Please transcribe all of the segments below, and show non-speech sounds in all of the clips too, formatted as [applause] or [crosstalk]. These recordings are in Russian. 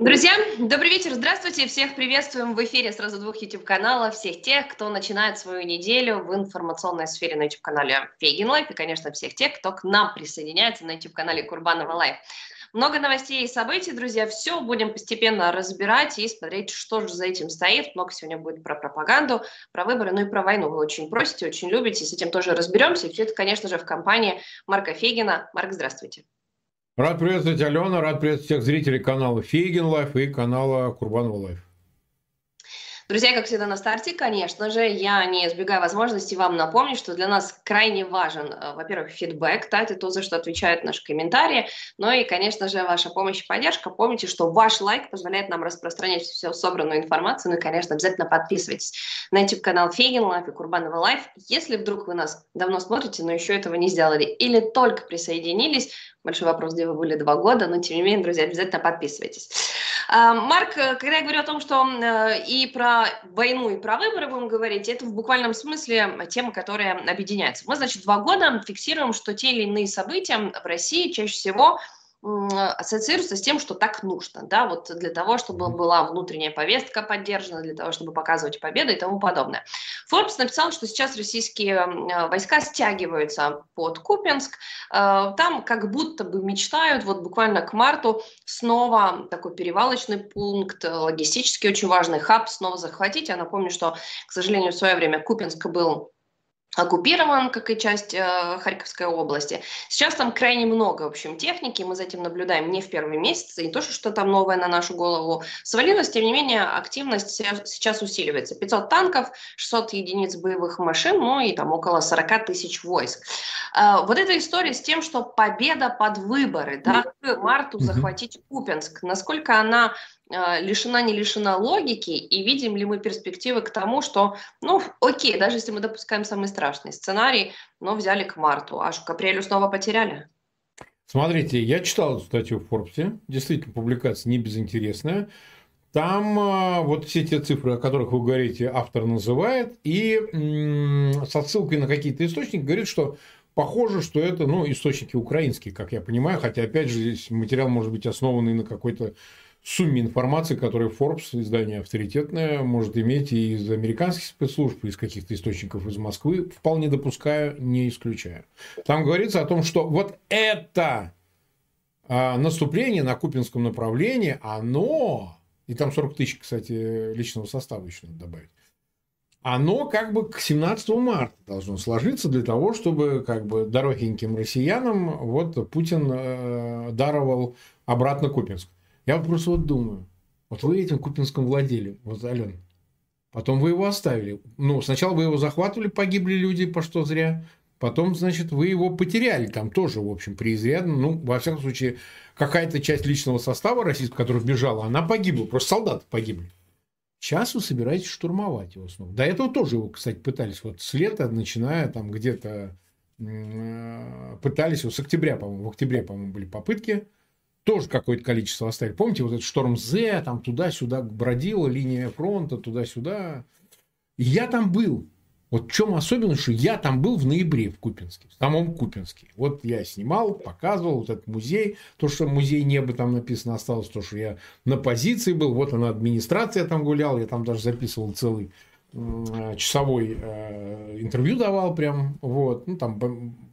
Друзья, добрый вечер, здравствуйте, всех приветствуем в эфире сразу двух YouTube-каналов, всех тех, кто начинает свою неделю в информационной сфере на YouTube-канале Фейгин Live и, конечно, всех тех, кто к нам присоединяется на YouTube-канале Курбанова Live. Много новостей и событий, друзья, все будем постепенно разбирать и смотреть, что же за этим стоит. Много сегодня будет про пропаганду, про выборы, ну и про войну. Вы очень просите, очень любите, с этим тоже разберемся. И все это, конечно же, в компании Марка Фейгина. Марк, здравствуйте. Рад приветствовать Алена, рад приветствовать всех зрителей канала Фейгин Live и канала Курбанова Live. Друзья, как всегда на старте, конечно же, я не избегаю возможности вам напомнить, что для нас крайне важен, э, во-первых, фидбэк, да, это то, за что отвечают наши комментарии, но и, конечно же, ваша помощь и поддержка. Помните, что ваш лайк позволяет нам распространять всю собранную информацию, ну и, конечно, обязательно подписывайтесь на YouTube-канал Фейгин Live и Курбанова Live. Если вдруг вы нас давно смотрите, но еще этого не сделали, или только присоединились, большой вопрос, где вы были два года, но тем не менее, друзья, обязательно подписывайтесь. А, Марк, э, когда я говорю о том, что э, и про войну, и про выборы будем говорить, это в буквальном смысле тема, которая объединяется. Мы, значит, два года фиксируем, что те или иные события в России чаще всего ассоциируется с тем, что так нужно, да, вот для того, чтобы была внутренняя повестка поддержана, для того, чтобы показывать победу и тому подобное. Forbes написал, что сейчас российские э, войска стягиваются под Купинск, э, там как будто бы мечтают вот буквально к марту снова такой перевалочный пункт, логистически очень важный хаб снова захватить. Я напомню, что, к сожалению, в свое время Купинск был оккупирован, как и часть э, Харьковской области. Сейчас там крайне много, в общем, техники, мы за этим наблюдаем не в первый месяц, и то, что там новое на нашу голову свалилось, тем не менее, активность сейчас усиливается. 500 танков, 600 единиц боевых машин, ну и там около 40 тысяч войск. Э, вот эта история с тем, что победа под выборы, да, к марту захватить Купенск, насколько она лишена, не лишена логики, и видим ли мы перспективы к тому, что, ну, окей, даже если мы допускаем самый страшный сценарий, но взяли к марту, аж к апрелю снова потеряли. Смотрите, я читал эту статью в Форбсе, действительно, публикация не безинтересная. Там а, вот все те цифры, о которых вы говорите, автор называет, и м- со ссылкой на какие-то источники говорит, что похоже, что это ну, источники украинские, как я понимаю, хотя, опять же, здесь материал может быть основанный на какой-то сумме информации, которую Forbes, издание авторитетное, может иметь и из американских спецслужб, и из каких-то источников из Москвы, вполне допускаю, не исключаю. Там говорится о том, что вот это а, наступление на Купинском направлении, оно, и там 40 тысяч, кстати, личного состава еще надо добавить, оно как бы к 17 марта должно сложиться для того, чтобы как бы дорогеньким россиянам вот Путин э, даровал обратно Купинск. Я просто вот думаю, вот вы этим Купинском владели, вот, Ален, потом вы его оставили. Ну, сначала вы его захватывали, погибли люди, по что зря, потом, значит, вы его потеряли там тоже, в общем, преизрядно. Ну, во всяком случае, какая-то часть личного состава российского, которая бежала, она погибла, просто солдаты погибли. Сейчас вы собираетесь штурмовать его снова. До этого тоже его, кстати, пытались. Вот с лета, начиная там где-то э, пытались, вот с октября, по-моему, в октябре, по-моему, были попытки тоже какое-то количество оставили. Помните, вот этот шторм З, там туда-сюда бродила, линия фронта, туда-сюда. я там был. Вот в чем особенность, что я там был в ноябре в Купинске, в самом Купинске. Вот я снимал, показывал вот этот музей. То, что музей неба там написано осталось, то, что я на позиции был. Вот она администрация там гулял, я там даже записывал целый часовой э, интервью давал прям. Вот. Ну, там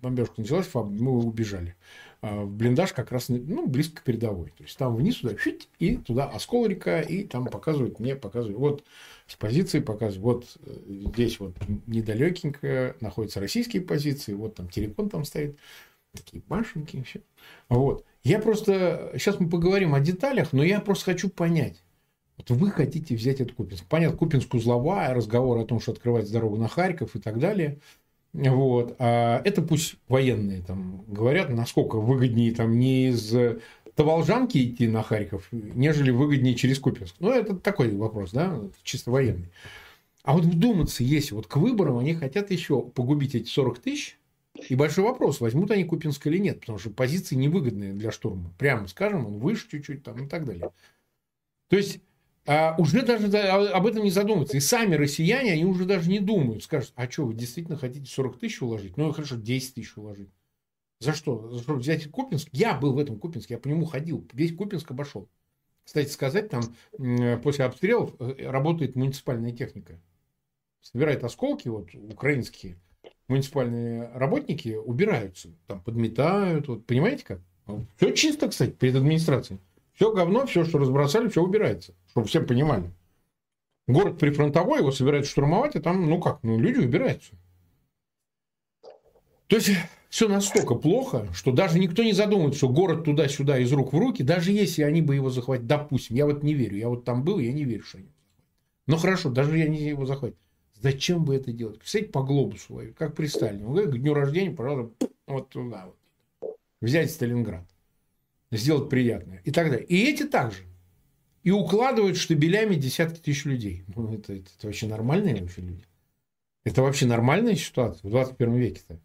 бомбежка началась, мы убежали. А, блиндаж как раз ну, близко к передовой. То есть там вниз туда, чуть и туда осколрика, и там показывают, мне показывают, вот с позиции показывают, вот э, здесь вот недалекенько находятся российские позиции, вот там телекон там стоит, такие башенки, все. Вот. Я просто, сейчас мы поговорим о деталях, но я просто хочу понять, вот вы хотите взять этот Купинск. Понятно, Купинск узловая, разговор о том, что открывать дорогу на Харьков и так далее – вот. А это пусть военные там говорят, насколько выгоднее там не из Таволжанки идти на Харьков, нежели выгоднее через Купинск. Ну, это такой вопрос, да, чисто военный. А вот вдуматься, если вот к выборам они хотят еще погубить эти 40 тысяч, и большой вопрос, возьмут они Купинск или нет, потому что позиции невыгодные для штурма. Прямо скажем, он выше чуть-чуть там и так далее. То есть, а уже даже об этом не задумываются. И сами россияне, они уже даже не думают. Скажут, а что, вы действительно хотите 40 тысяч уложить? Ну, хорошо, 10 тысяч уложить. За что? За что взять Купинск? Я был в этом Купинске, я по нему ходил. Весь Купинск обошел. Кстати сказать, там после обстрелов э, работает муниципальная техника. Собирает осколки, вот украинские муниципальные работники убираются, там подметают, вот, понимаете как? Все чисто, кстати, перед администрацией. Все говно, все, что разбросали, все убирается, чтобы все понимали. Город прифронтовой, его собираются штурмовать, и там, ну как, ну люди убираются. То есть все настолько плохо, что даже никто не задумывается, что город туда-сюда из рук в руки, даже если они бы его захватили, допустим, я вот не верю, я вот там был, я не верю, что они. Ну хорошо, даже я не его захватят. Зачем бы это делать? Представьте, по глобусу, как при Сталине. К дню рождения, пожалуйста, вот туда вот. Взять Сталинград. Сделать приятное. И так далее. И эти также. И укладывают штабелями десятки тысяч людей. Ну, это, это, это вообще нормальные вообще люди? Это вообще нормальная ситуация в 21 веке-то?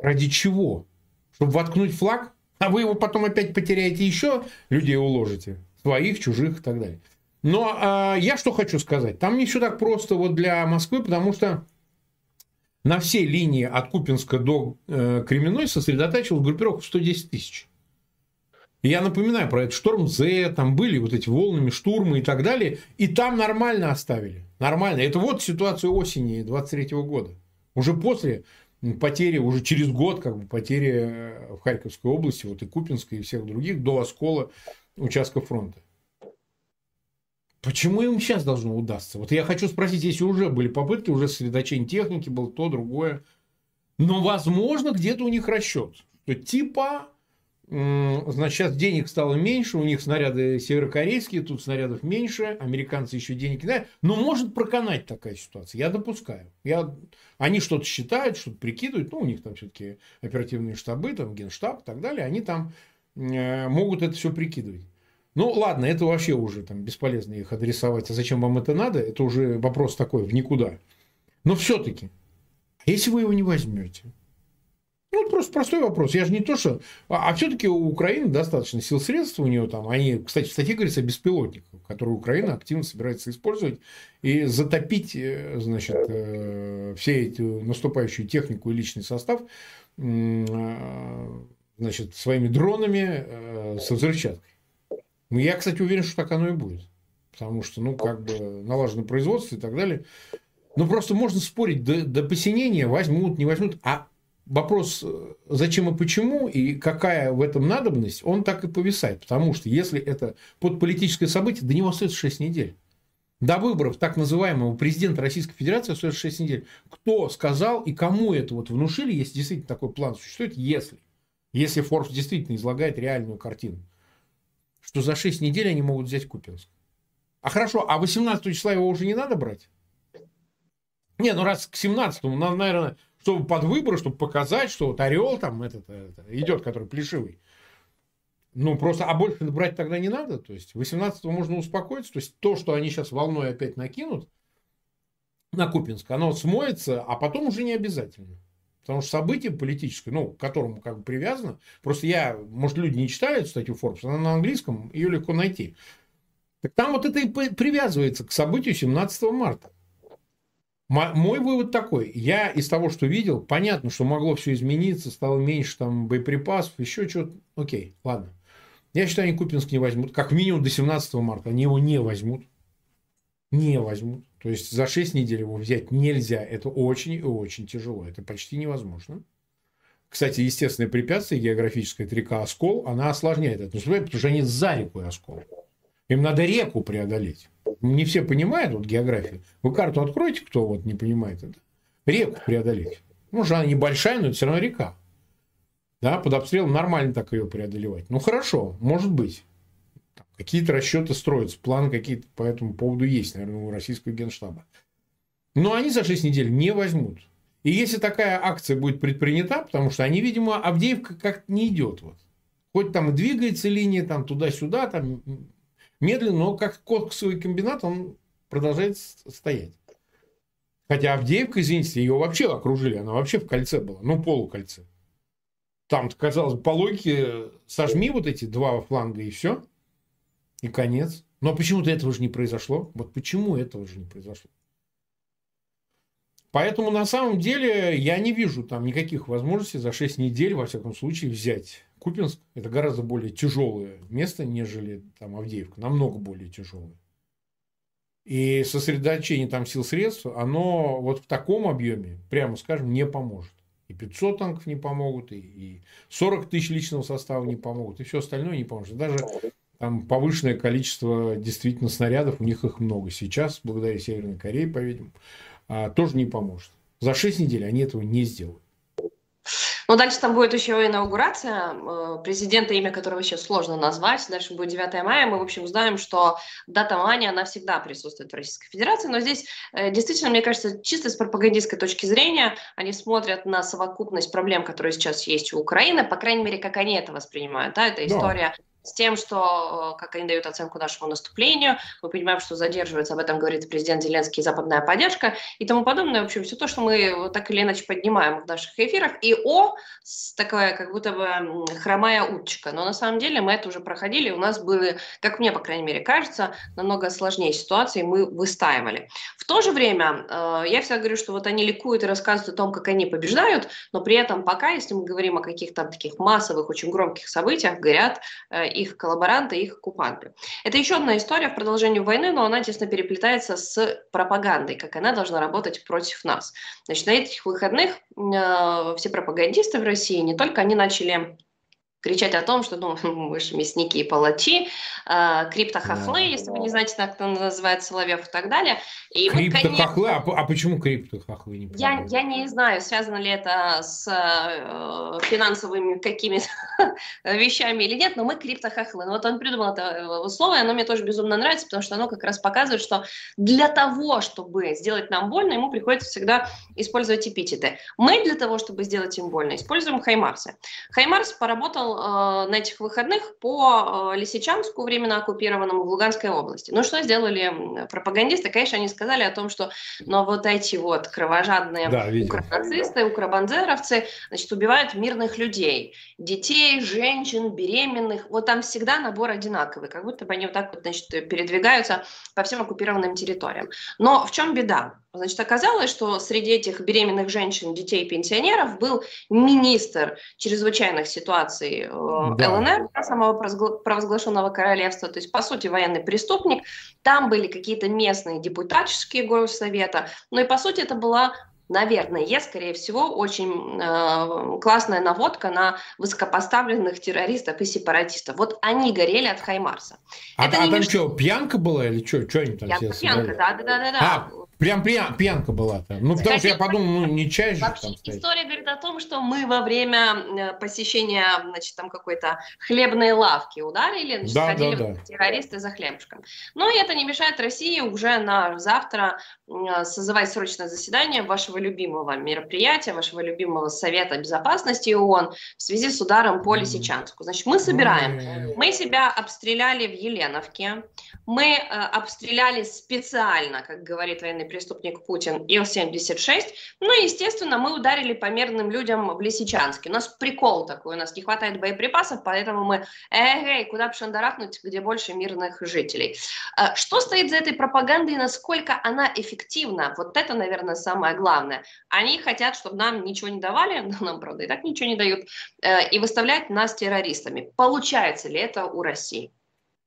Ради чего? Чтобы воткнуть флаг? А вы его потом опять потеряете еще, людей уложите. Своих, чужих и так далее. Но а, я что хочу сказать. Там не все так просто вот для Москвы, потому что на всей линии от Купинска до э, Кременной сосредотачивалась группировка в 110 тысяч. Я напоминаю про этот шторм З, там были вот эти волнами, штурмы и так далее. И там нормально оставили. Нормально. Это вот ситуация осени 23 года. Уже после потери, уже через год как бы потери э, в Харьковской области, вот и Купинской, и всех других, до оскола участка фронта. Почему им сейчас должно удастся? Вот я хочу спросить, если уже были попытки, уже сосредоточение техники, было то, другое. Но, возможно, где-то у них расчет. Что типа Значит, сейчас денег стало меньше, у них снаряды северокорейские, тут снарядов меньше, американцы еще денег не дают. Но может проканать такая ситуация, я допускаю. Я... Они что-то считают, что-то прикидывают, ну, у них там все-таки оперативные штабы, там генштаб и так далее, они там э, могут это все прикидывать. Ну, ладно, это вообще уже там бесполезно их адресовать. А зачем вам это надо? Это уже вопрос такой в никуда. Но все-таки, если вы его не возьмете, ну, просто простой вопрос. Я же не то, что... А, а все-таки у Украины достаточно сил средств у нее там. Они, кстати, в статье говорится о беспилотниках, которые Украина активно собирается использовать и затопить, э, значит, э, все эти наступающую технику и личный состав э, значит, своими дронами с взрывчаткой. Ну, я, кстати, уверен, что так оно и будет. Потому что, ну, как бы налажено производство и так далее. Ну, просто можно спорить до, до посинения, возьмут, не возьмут. А вопрос, э, зачем и почему, и какая в этом надобность, он так и повисает. Потому что если это под политическое событие, до него остается 6 недель. До выборов так называемого президента Российской Федерации остается 6 недель. Кто сказал и кому это вот внушили, если действительно такой план существует, если. Если Форбс действительно излагает реальную картину. Что за 6 недель они могут взять Купинск. А хорошо, а 18 числа его уже не надо брать? Не, ну раз к 17, ну, наверное, чтобы под выборы, чтобы показать, что вот орел там этот, этот идет, который плешивый. Ну, просто, а больше брать тогда не надо. То есть, 18 можно успокоиться. То есть, то, что они сейчас волной опять накинут на Купинск, оно смоется, а потом уже не обязательно. Потому что событие политическое, ну, к которому как бы привязано, просто я, может, люди не читали эту статью Forbes, она на английском, ее легко найти. Так там вот это и привязывается к событию 17 марта. Мой вывод такой. Я из того, что видел, понятно, что могло все измениться, стало меньше там боеприпасов, еще что-то. Окей, ладно. Я считаю, они Купинск не возьмут. Как минимум до 17 марта. Они его не возьмут. Не возьмут. То есть за 6 недель его взять нельзя. Это очень и очень тяжело. Это почти невозможно. Кстати, естественное препятствие географическое, это река Оскол, она осложняет это. Потому что они за рекой Оскол. Им надо реку преодолеть. Не все понимают вот географию. Вы карту откройте, кто вот не понимает это. Реку преодолеть. Ну, же она небольшая, но это все равно река. Да, под обстрелом нормально так ее преодолевать. Ну, хорошо, может быть. Какие-то расчеты строятся, планы какие-то по этому поводу есть, наверное, у российского генштаба. Но они за 6 недель не возьмут. И если такая акция будет предпринята, потому что они, видимо, Авдеевка как-то не идет. Вот. Хоть там и двигается линия там туда-сюда, там медленно, но как коксовый комбинат он продолжает стоять. Хотя Авдеевка, извините, ее вообще окружили, она вообще в кольце была, ну полукольце. Там, казалось, по логике, сожми вот эти два фланга и все, и конец. Но почему-то этого же не произошло. Вот почему этого же не произошло. Поэтому на самом деле я не вижу там никаких возможностей за 6 недель, во всяком случае, взять Купинск – это гораздо более тяжелое место, нежели там Авдеевка, намного более тяжелое. И сосредоточение там сил средств, оно вот в таком объеме, прямо скажем, не поможет. И 500 танков не помогут, и, и 40 тысяч личного состава не помогут, и все остальное не поможет. Даже там повышенное количество действительно снарядов, у них их много сейчас, благодаря Северной Корее, по-видимому, а, тоже не поможет. За 6 недель они этого не сделают. Ну, дальше там будет еще инаугурация э, президента, имя которого сейчас сложно назвать. Дальше будет 9 мая. Мы, в общем, знаем, что дата мания, она всегда присутствует в Российской Федерации. Но здесь э, действительно, мне кажется, чисто с пропагандистской точки зрения, они смотрят на совокупность проблем, которые сейчас есть у Украины, по крайней мере, как они это воспринимают. Да? Это история да с тем, что, э, как они дают оценку нашему наступлению, мы понимаем, что задерживается, об этом говорит президент Зеленский, западная поддержка и тому подобное. В общем, все то, что мы так или иначе поднимаем в наших эфирах. И О, такая как будто бы хромая уточка. Но на самом деле мы это уже проходили, у нас были, как мне, по крайней мере, кажется, намного сложнее ситуации, мы выстаивали. В то же время, э, я всегда говорю, что вот они ликуют и рассказывают о том, как они побеждают, но при этом пока, если мы говорим о каких-то таких массовых, очень громких событиях, горят э, их коллаборанты, их оккупанты. Это еще одна история в продолжении войны, но она тесно переплетается с пропагандой, как она должна работать против нас. Значит, на этих выходных э, все пропагандисты в России, не только они начали кричать о том, что ну, [laughs] мы же мясники и палачи, э, криптохохлы, да. если вы не знаете, как это называется Соловьев и так далее. И криптохохлы? Вот, конечно, а, а почему криптохохлы? Не я, я не знаю, связано ли это с э, финансовыми какими-то [laughs] вещами или нет, но мы криптохохлы. Ну, вот он придумал это э, слово, и оно мне тоже безумно нравится, потому что оно как раз показывает, что для того, чтобы сделать нам больно, ему приходится всегда использовать эпитеты. Мы для того, чтобы сделать им больно, используем Хаймарсы. Хаймарс поработал э, на этих выходных по э, Лисичанску, временно оккупированному в Луганской области. Ну, что сделали пропагандисты? Конечно, они сказали о том, что но вот эти вот кровожадные да, укронацисты, укробанзеровцы, значит, убивают мирных людей, детей, женщин, беременных. Вот там всегда набор одинаковый, как будто бы они вот так вот, значит, передвигаются по всем оккупированным территориям. Но в чем беда? Значит, оказалось, что среди этих беременных женщин, детей, пенсионеров был министр чрезвычайных ситуаций э, да. ЛНР, самого провозглашенного королевства, то есть, по сути, военный преступник. Там были какие-то местные депутатческие горсовета, но и, по сути, это была наверное, скорее всего, очень э, классная наводка на высокопоставленных террористов и сепаратистов. Вот они горели от Хаймарса. А, Это а там меш... что, пьянка была или что? Что они там пьянка, все пьянка, да, да, да, да. А, Прям пьян, пьянка была там. Ну, потому что я подумал, ну, не чай же Вообще, там стоит. история говорит о том, что мы во время э, посещения, значит, там какой-то хлебной лавки ударили, значит, да, ходили да, да. террористы за хлебушком. Но это не мешает России уже на завтра э, созывать срочное заседание вашего любимого мероприятия, вашего любимого Совета Безопасности ООН в связи с ударом по Лисичанску. Значит, мы собираем. Мы себя обстреляли в Еленовке, мы э, обстреляли специально, как говорит военный преступник Путин Ил-76. Ну и, естественно, мы ударили по мирным людям в Лисичанске. У нас прикол такой, у нас не хватает боеприпасов, поэтому мы, эй, куда бы шандарахнуть, где больше мирных жителей. А, что стоит за этой пропагандой и насколько она эффективна? Вот это, наверное, самое главное. Они хотят, чтобы нам ничего не давали, но нам, правда, и так ничего не дают, э, и выставлять нас террористами. Получается ли это у России?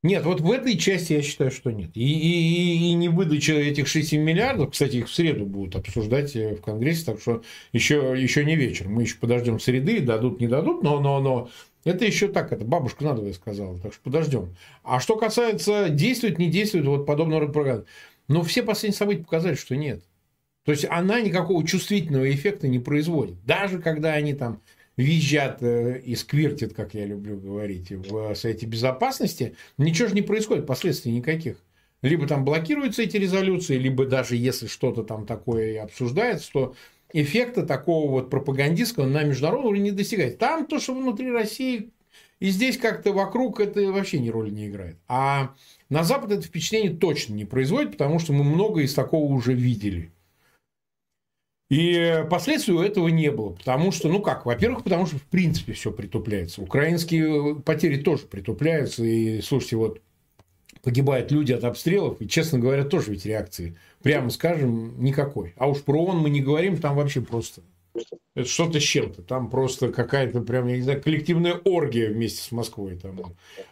Нет, вот в этой части я считаю, что нет. И, и, и не выдача этих 6 миллиардов, кстати, их в среду будут обсуждать э, в Конгрессе, так что еще, еще не вечер. Мы еще подождем среды, дадут, не дадут, но, но, но это еще так, это бабушка надвое сказала, так что подождем. А что касается действует, не действует, вот подобного рода пропаганды. Но все последние события показали, что нет. То есть она никакого чувствительного эффекта не производит. Даже когда они там визжат э, и сквертят, как я люблю говорить, в Совете Безопасности, ничего же не происходит, последствий никаких. Либо там блокируются эти резолюции, либо даже если что-то там такое и обсуждается, то эффекта такого вот пропагандистского на международном уровне не достигает. Там то, что внутри России, и здесь как-то вокруг это вообще ни роли не играет. А на Запад это впечатление точно не производит, потому что мы много из такого уже видели. И последствий у этого не было, потому что, ну как, во-первых, потому что в принципе все притупляется. Украинские потери тоже притупляются, и, слушайте, вот погибают люди от обстрелов, и, честно говоря, тоже ведь реакции, прямо скажем, никакой. А уж про ООН мы не говорим, там вообще просто Это что-то с чем-то. Там просто какая-то прям, я не знаю, коллективная оргия вместе с Москвой. Там.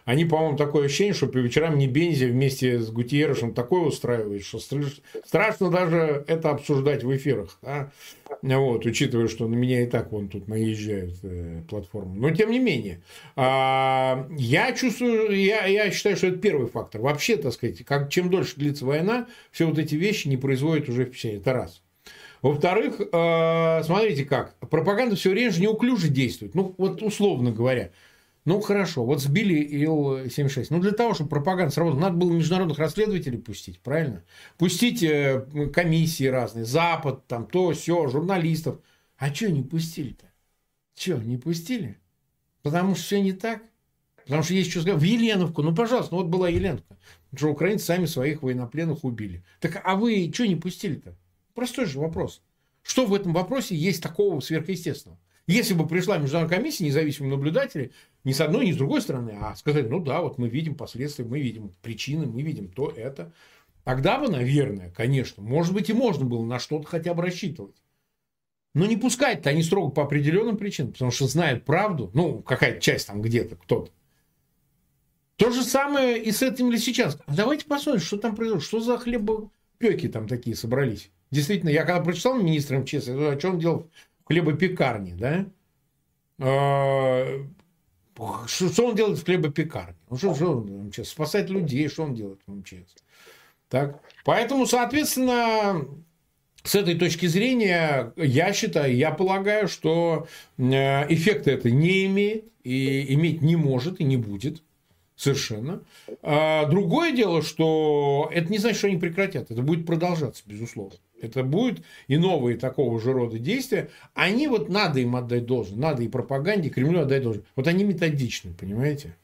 Они, по-моему, такое ощущение, что по вечерам не Бензи вместе с Гутиерышем такое устраивает, что страшно даже это обсуждать в эфирах. Да? Вот, учитывая, что на меня и так вон тут наезжают э, платформы. Но тем не менее, а, я чувствую, я, я считаю, что это первый фактор. Вообще, так сказать, как, чем дольше длится война, все вот эти вещи не производят уже впечатления. Это раз. Во-вторых, э, смотрите как, пропаганда все время же неуклюже действует. Ну, вот условно говоря. Ну, хорошо, вот сбили Ил-76. Ну, для того, чтобы пропаганда сработала, надо было международных расследователей пустить, правильно? Пустить э, комиссии разные, Запад, там, то, все, журналистов. А что не пустили-то? Что, не пустили? Потому что все не так? Потому что есть что сказать. В Еленовку, ну, пожалуйста, ну, вот была Еленовка. Что украинцы сами своих военнопленных убили. Так а вы что не пустили-то? Простой же вопрос. Что в этом вопросе есть такого сверхъестественного? Если бы пришла международная комиссия, независимые наблюдатели, ни с одной, ни с другой стороны, а сказали, ну да, вот мы видим последствия, мы видим причины, мы видим то, это. Тогда бы, наверное, конечно, может быть, и можно было на что-то хотя бы рассчитывать. Но не пускать-то они строго по определенным причинам, потому что знают правду, ну, какая-то часть там где-то, кто-то. То же самое и с этим ли сейчас. А давайте посмотрим, что там произошло, что за хлебопеки там такие собрались. Действительно, я когда прочитал министра МЧС, о чем он делал в хлебопекарне, да? А, что он делает в хлебопекарне? Ну, что, что он МЧС? Спасать людей, что он делает в МЧС? Так? Поэтому, соответственно, с этой точки зрения, я считаю, я полагаю, что э, эффекта это не имеет, и иметь не может и не будет. Совершенно. А другое дело, что это не значит, что они прекратят. Это будет продолжаться, безусловно. Это будет и новые такого же рода действия. Они вот надо им отдать должное. Надо и пропаганде, и Кремлю отдать должное. Вот они методичны, понимаете?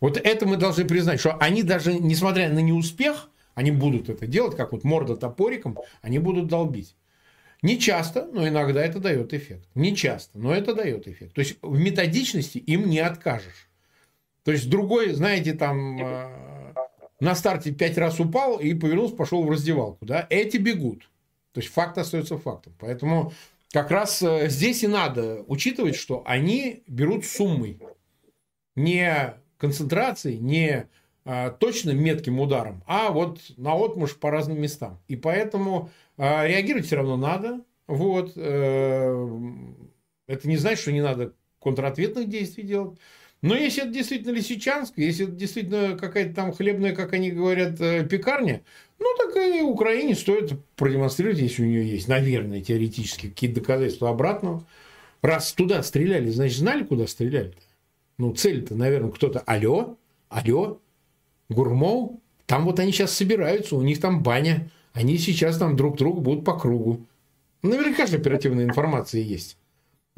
Вот это мы должны признать, что они даже, несмотря на неуспех, они будут это делать, как вот морда топориком, они будут долбить. Не часто, но иногда это дает эффект. Не часто, но это дает эффект. То есть в методичности им не откажешь. То есть другой, знаете, там э, на старте пять раз упал и повернулся, пошел в раздевалку. Да? Эти бегут. То есть факт остается фактом. Поэтому как раз э, здесь и надо учитывать, что они берут суммой. Не концентрацией, не а, точно метким ударом, а вот на отмуж по разным местам. И поэтому а, реагировать все равно надо. Вот. Э, это не значит, что не надо контратветных действий делать. Но если это действительно Лисичанск, если это действительно какая-то там хлебная, как они говорят, э, пекарня, ну, так и Украине стоит продемонстрировать, если у нее есть, наверное, теоретически какие-то доказательства обратного. Раз туда стреляли, значит, знали, куда стреляли -то? Ну, цель-то, наверное, кто-то, алло, алло, Гурмов, там вот они сейчас собираются, у них там баня, они сейчас там друг другу будут по кругу. Наверняка же оперативная информация есть.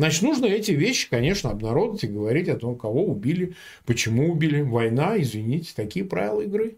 Значит, нужно эти вещи, конечно, обнародовать и говорить о том, кого убили, почему убили. Война, извините, такие правила игры.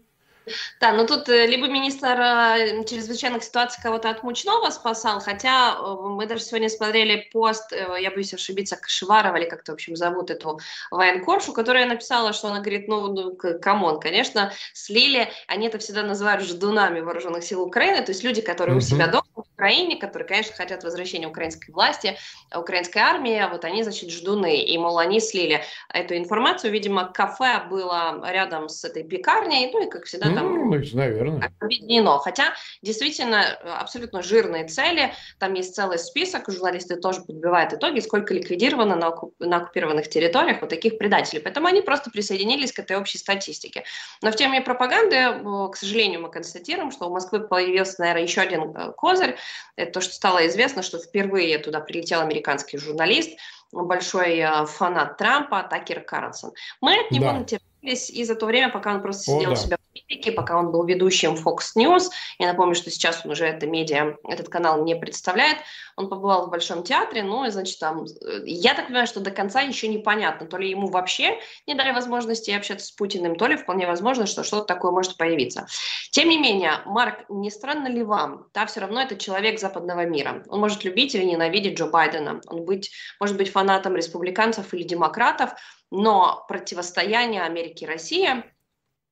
Да, но тут э, либо министр э, чрезвычайных ситуаций кого-то от Мучного спасал, хотя э, мы даже сегодня смотрели пост, я боюсь ошибиться, Кашеварова, или как-то, в общем, зовут эту военкоршу, которая написала, что она говорит, ну, ну come on, конечно, слили, они это всегда называют ждунами вооруженных сил Украины, то есть люди, которые mm-hmm. у себя дома Украине, которые, конечно, хотят возвращения украинской власти, украинской армии, а вот они, значит, ждуны, и, мол, они слили эту информацию, видимо, кафе было рядом с этой пекарней, ну, и, как всегда, там ну, наверное. объединено. Хотя действительно абсолютно жирные цели, там есть целый список, журналисты тоже подбивают итоги, сколько ликвидировано на, оккуп, на оккупированных территориях вот таких предателей. Поэтому они просто присоединились к этой общей статистике. Но в теме пропаганды, э, к сожалению, мы констатируем, что у Москвы появился, наверное, еще один э, козырь. Это то, что стало известно, что впервые туда прилетел американский журналист, большой фанат Трампа, Такер Карлсон. Мы от него да и за то время, пока он просто сидел О, да. у себя в Америке, пока он был ведущим Fox News, я напомню, что сейчас он уже это медиа, этот канал не представляет, он побывал в Большом театре, ну, и, значит, там, я так понимаю, что до конца еще непонятно, то ли ему вообще не дали возможности общаться с Путиным, то ли вполне возможно, что что-то такое может появиться. Тем не менее, Марк, не странно ли вам, да, все равно это человек западного мира, он может любить или ненавидеть Джо Байдена, он быть, может быть фанатом республиканцев или демократов, но противостояние Америки и России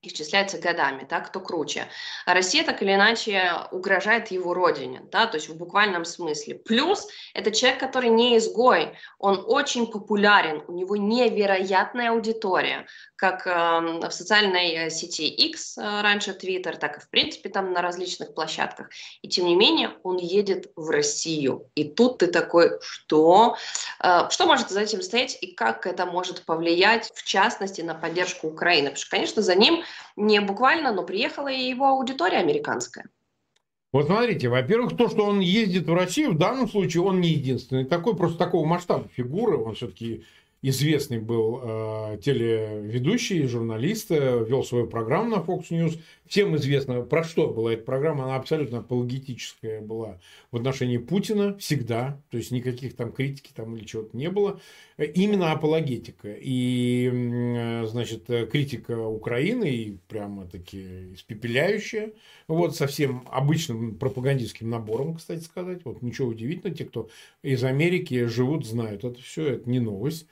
исчисляется годами, да, кто круче. А Россия так или иначе угрожает его родине, да, то есть в буквальном смысле. Плюс это человек, который не изгой, он очень популярен, у него невероятная аудитория, как э, в социальной э, сети X, э, раньше Twitter, так и в принципе там на различных площадках. И тем не менее он едет в Россию. И тут ты такой, что? Э, что может за этим стоять и как это может повлиять, в частности, на поддержку Украины? Потому что, конечно, за ним не буквально, но приехала и его аудитория американская. Вот смотрите, во-первых, то, что он ездит в Россию, в данном случае он не единственный. Такой, просто такого масштаба фигуры, он все-таки известный был э, телеведущий, журналист, э, вел свою программу на Fox News. Всем известно, про что была эта программа. Она абсолютно апологетическая была в отношении Путина всегда. То есть никаких там критики там или чего-то не было. Именно апологетика. И, э, значит, критика Украины, и прямо-таки испепеляющая. Вот совсем обычным пропагандистским набором, кстати сказать. Вот ничего удивительного. Те, кто из Америки живут, знают это все. Это не новость.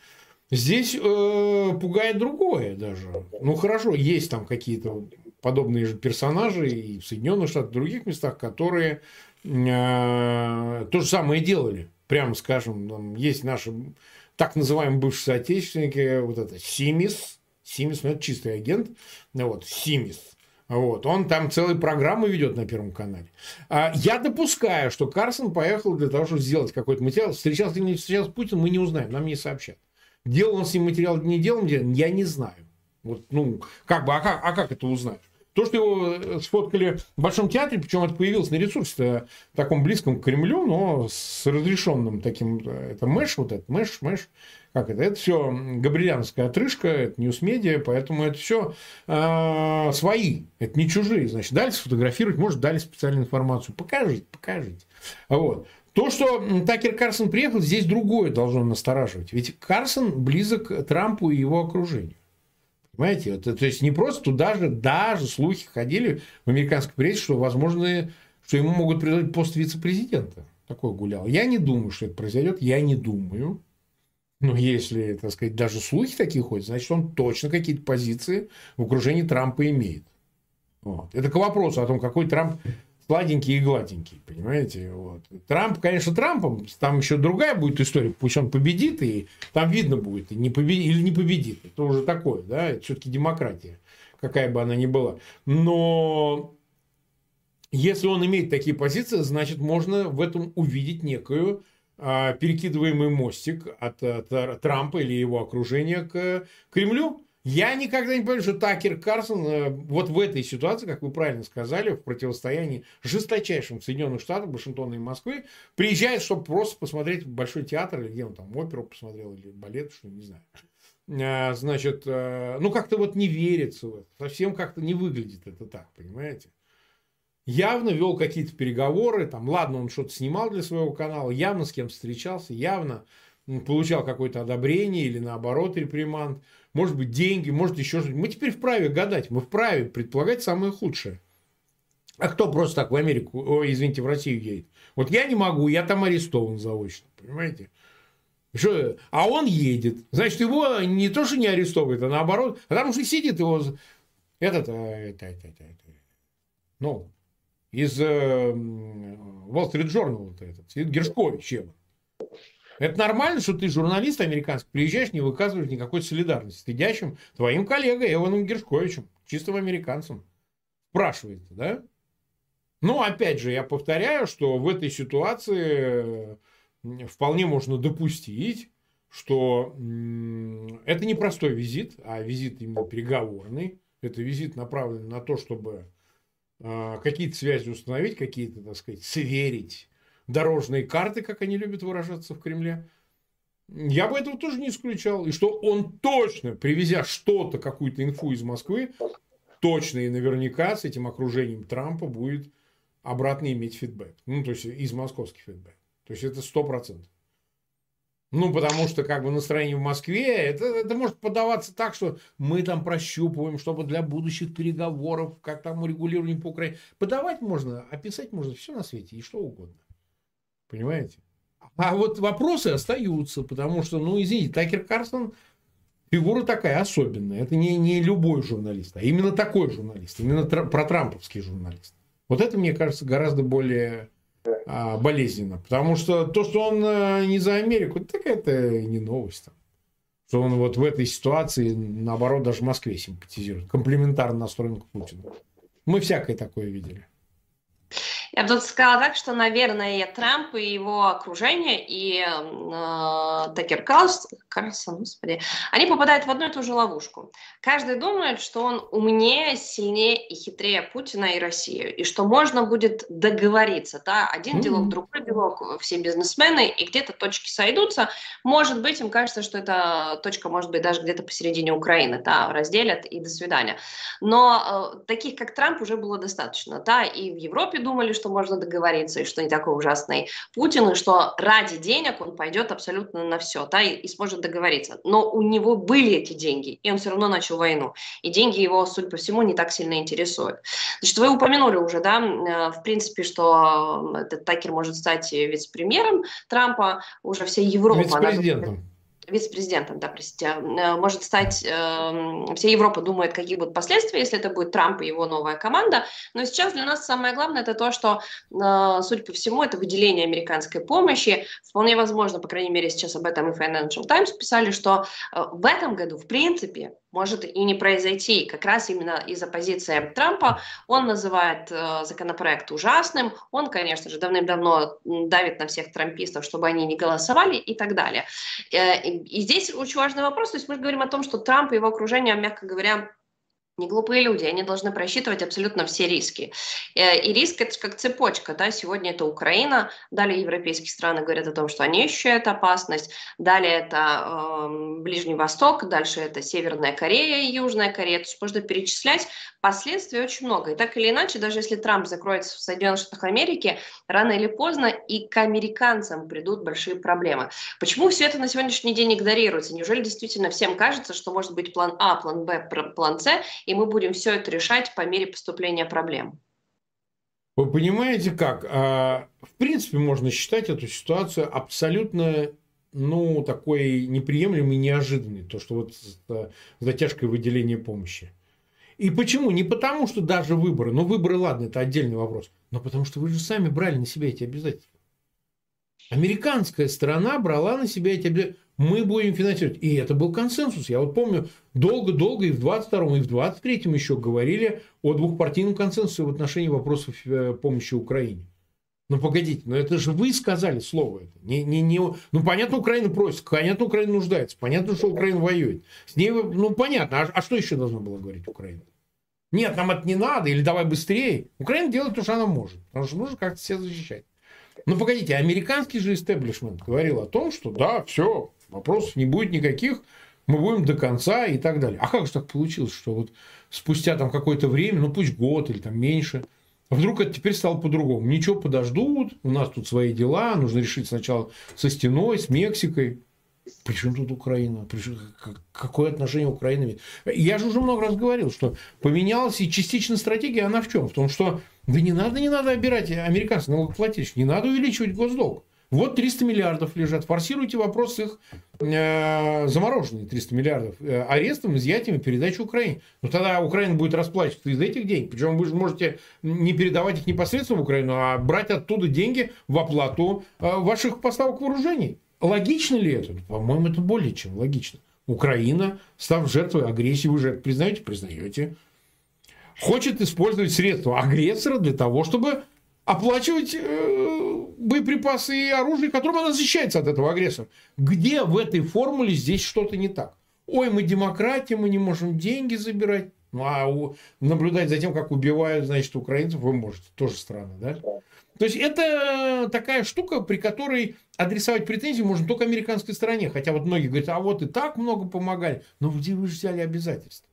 Здесь э, пугает другое даже. Ну хорошо, есть там какие-то подобные же персонажи и в Соединенных Штатах, в других местах, которые э, то же самое делали. Прямо скажем, там есть наши так называемые бывшие соотечественники, вот это Симис, Симис, ну это чистый агент, ну вот, Симис, вот. Он там целые программы ведет на Первом канале. А, я допускаю, что Карсон поехал для того, чтобы сделать какой-то материал. Встречался или не встречался Путиным, мы не узнаем, нам не сообщат. Делал он с ним материал, не делал, я не знаю. Вот, ну, как бы, а как, а как это узнать? То, что его э, сфоткали в Большом театре, причем это появилось на ресурсе таком близком к Кремлю, но с разрешенным таким, э, это Mash, вот это Mash, Mash, как это, это все габрилянская отрыжка, это News Media, поэтому это все э, свои, это не чужие, значит, дали сфотографировать, может, дали специальную информацию, покажите, покажите. Вот. То, что Такер Карсон приехал, здесь другое должно настораживать. Ведь Карсон близок к Трампу и его окружению. Понимаете? Это, то есть не просто туда же, даже слухи ходили в американской прессе, что возможно, что ему могут предложить пост вице-президента. Такое гулял. Я не думаю, что это произойдет. Я не думаю. Но если, так сказать, даже слухи такие ходят, значит, он точно какие-то позиции в окружении Трампа имеет. Вот. Это к вопросу о том, какой Трамп сладенький и гладенький, понимаете? Вот. Трамп, конечно, Трампом, там еще другая будет история, пусть он победит, и там видно будет, и не победит, или не победит. Это уже такое, да, это все-таки демократия, какая бы она ни была. Но если он имеет такие позиции, значит, можно в этом увидеть некую а, перекидываемый мостик от, от Трампа или его окружения к Кремлю. Я никогда не понял, что Такер Карсон э, вот в этой ситуации, как вы правильно сказали, в противостоянии жесточайшим Соединенных Штатов, Вашингтона и Москвы, приезжает, чтобы просто посмотреть большой театр, или где он там, оперу посмотрел, или балет, что не знаю. А, значит, э, ну как-то вот не верится в. Совсем как-то не выглядит это так, понимаете? Явно вел какие-то переговоры, там, ладно, он что-то снимал для своего канала, явно с кем встречался, явно получал какое-то одобрение или наоборот реприманд может быть, деньги, может еще что-то. Мы теперь вправе гадать, мы вправе предполагать самое худшее. А кто просто так в Америку, о, извините, в Россию едет? Вот я не могу, я там арестован заочно, понимаете? Что? А он едет. Значит, его не то, что не арестовывают, а наоборот. А там уже сидит его этот, а, это, это, это, это, ну, из э, Wall Street Journal, этот, сидит Гершкович, Ева. Это нормально, что ты журналист американский, приезжаешь, не выказываешь никакой солидарности сидящим твоим коллегой Эваном Гершковичем, чистым американцем. Спрашивает, да? Ну, опять же, я повторяю, что в этой ситуации вполне можно допустить, что это не простой визит, а визит именно переговорный. Это визит направлен на то, чтобы а, какие-то связи установить, какие-то, так сказать, сверить дорожные карты, как они любят выражаться в Кремле. Я бы этого тоже не исключал. И что он точно, привезя что-то, какую-то инфу из Москвы, точно и наверняка с этим окружением Трампа будет обратно иметь фидбэк. Ну, то есть, из московских фидбэк. То есть, это сто процентов. Ну, потому что, как бы, настроение в Москве, это, это может подаваться так, что мы там прощупываем, чтобы для будущих переговоров, как там урегулирование по Украине. Подавать можно, описать можно все на свете и что угодно. Понимаете? А вот вопросы остаются, потому что, ну, извините, Такер Карсон фигура такая особенная. Это не, не любой журналист, а именно такой журналист, именно тр- протрамповский журналист. Вот это, мне кажется, гораздо более а, болезненно. Потому что то, что он а, не за Америку, так это не новость. Там. Что он вот в этой ситуации, наоборот, даже Москве симпатизирует. Комплементарно настроен к Путину. Мы всякое такое видели. Я бы тут сказала так, что, наверное, Трамп и его окружение, и э, Такер Карлс, Карлсон, господи, они попадают в одну и ту же ловушку. Каждый думает, что он умнее, сильнее и хитрее Путина и России, и что можно будет договориться, да, один mm-hmm. делок, другой делок, все бизнесмены, и где-то точки сойдутся. Может быть, им кажется, что эта точка может быть даже где-то посередине Украины, да, разделят и до свидания. Но э, таких, как Трамп, уже было достаточно, да, и в Европе думали, что можно договориться, и что не такой ужасный Путин, и что ради денег он пойдет абсолютно на все, да, и, и сможет договориться. Но у него были эти деньги, и он все равно начал войну. И деньги его, судя по всему, не так сильно интересуют. Значит, вы упомянули уже, да, э, в принципе, что этот Такер может стать вице-премьером Трампа, уже вся Европа... Вице-президентом вице-президентом, да, простите, э, может стать, э, вся Европа думает, какие будут последствия, если это будет Трамп и его новая команда. Но сейчас для нас самое главное это то, что, э, судя по всему, это выделение американской помощи. Вполне возможно, по крайней мере, сейчас об этом и Financial Times писали, что э, в этом году, в принципе, может и не произойти. Как раз именно из-за позиции Трампа он называет э, законопроект ужасным. Он, конечно же, давным-давно давит на всех трампистов, чтобы они не голосовали и так далее. Э, и здесь очень важный вопрос. То есть мы говорим о том, что Трамп и его окружение, мягко говоря, не глупые люди, они должны просчитывать абсолютно все риски. Э, и риск это как цепочка, да, сегодня это Украина, далее европейские страны говорят о том, что они ощущают опасность, далее это э, Ближний Восток, дальше это Северная Корея и Южная Корея, то есть можно перечислять, последствий очень много. И так или иначе, даже если Трамп закроется в Соединенных Штатах Америки, рано или поздно и к американцам придут большие проблемы. Почему все это на сегодняшний день игнорируется? Неужели действительно всем кажется, что может быть план А, план Б, план С, и мы будем все это решать по мере поступления проблем. Вы понимаете как? А, в принципе, можно считать эту ситуацию абсолютно ну, такой неприемлемой, неожиданной, то, что вот с затяжкой выделения помощи. И почему? Не потому, что даже выборы, ну выборы, ладно, это отдельный вопрос, но потому что вы же сами брали на себя эти обязательства. Американская сторона брала на себя эти обязательства мы будем финансировать. И это был консенсус. Я вот помню, долго-долго и в 22-м, и в 23-м еще говорили о двухпартийном консенсусе в отношении вопросов э, помощи Украине. Ну, погодите, но это же вы сказали слово это. Не, не, не... Ну, понятно, Украина просит, понятно, Украина нуждается, понятно, что Украина воюет. С ней, ну, понятно. А, а что еще должна была говорить Украина? Нет, нам это не надо, или давай быстрее. Украина делает то, что она может, потому что нужно как-то себя защищать. Ну, погодите, американский же истеблишмент говорил о том, что да, все, Вопросов не будет никаких, мы будем до конца и так далее. А как же так получилось, что вот спустя там какое-то время, ну пусть год или там меньше, вдруг это теперь стало по-другому. Ничего, подождут, у нас тут свои дела, нужно решить сначала со стеной, с Мексикой. Причем тут Украина? Причем, какое отношение Украина имеет? Я же уже много раз говорил, что поменялась и частично стратегия, она в чем? В том, что да не надо, не надо обирать американцев налогоплательщиков, не надо увеличивать госдолг. Вот 300 миллиардов лежат. Форсируйте вопрос их э, замороженные 300 миллиардов э, арестом, изъятием и передачей Украине. Но тогда Украина будет расплачиваться из этих денег. Причем вы же можете не передавать их непосредственно в Украину, а брать оттуда деньги в оплату э, ваших поставок вооружений. Логично ли это? По-моему, это более чем логично. Украина, став жертвой агрессии, вы же признаете? Признаете. Хочет использовать средства агрессора для того, чтобы оплачивать э, боеприпасы и оружие, которым она защищается от этого агрессора. Где в этой формуле здесь что-то не так? Ой, мы демократия, мы не можем деньги забирать. Ну, а у, наблюдать за тем, как убивают, значит, украинцев, вы можете. Тоже странно, да? То есть, это такая штука, при которой адресовать претензии можно только американской стороне. Хотя вот многие говорят, а вот и так много помогали. Но где вы же взяли обязательства?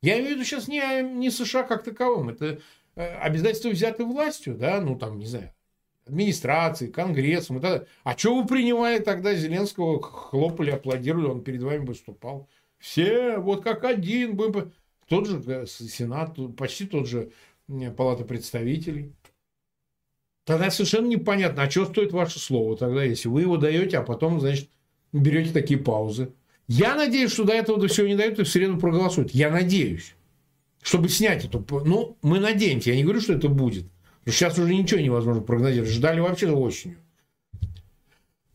Я имею в виду сейчас не, не США как таковым. Это Э, обязательства взяты властью, да, ну там, не знаю, администрацией, конгрессом и так далее. А что вы принимали тогда Зеленского, хлопали, аплодировали, он перед вами выступал. Все вот как один, будем... тот же э, Сенат, почти тот же Палата представителей. Тогда совершенно непонятно, а что стоит ваше слово тогда, если вы его даете, а потом, значит, берете такие паузы. Я надеюсь, что до этого до всего не дают и в среду проголосуют. Я надеюсь. Чтобы снять эту... Ну, мы надеемся. Я не говорю, что это будет. Сейчас уже ничего невозможно прогнозировать. Ждали вообще осенью.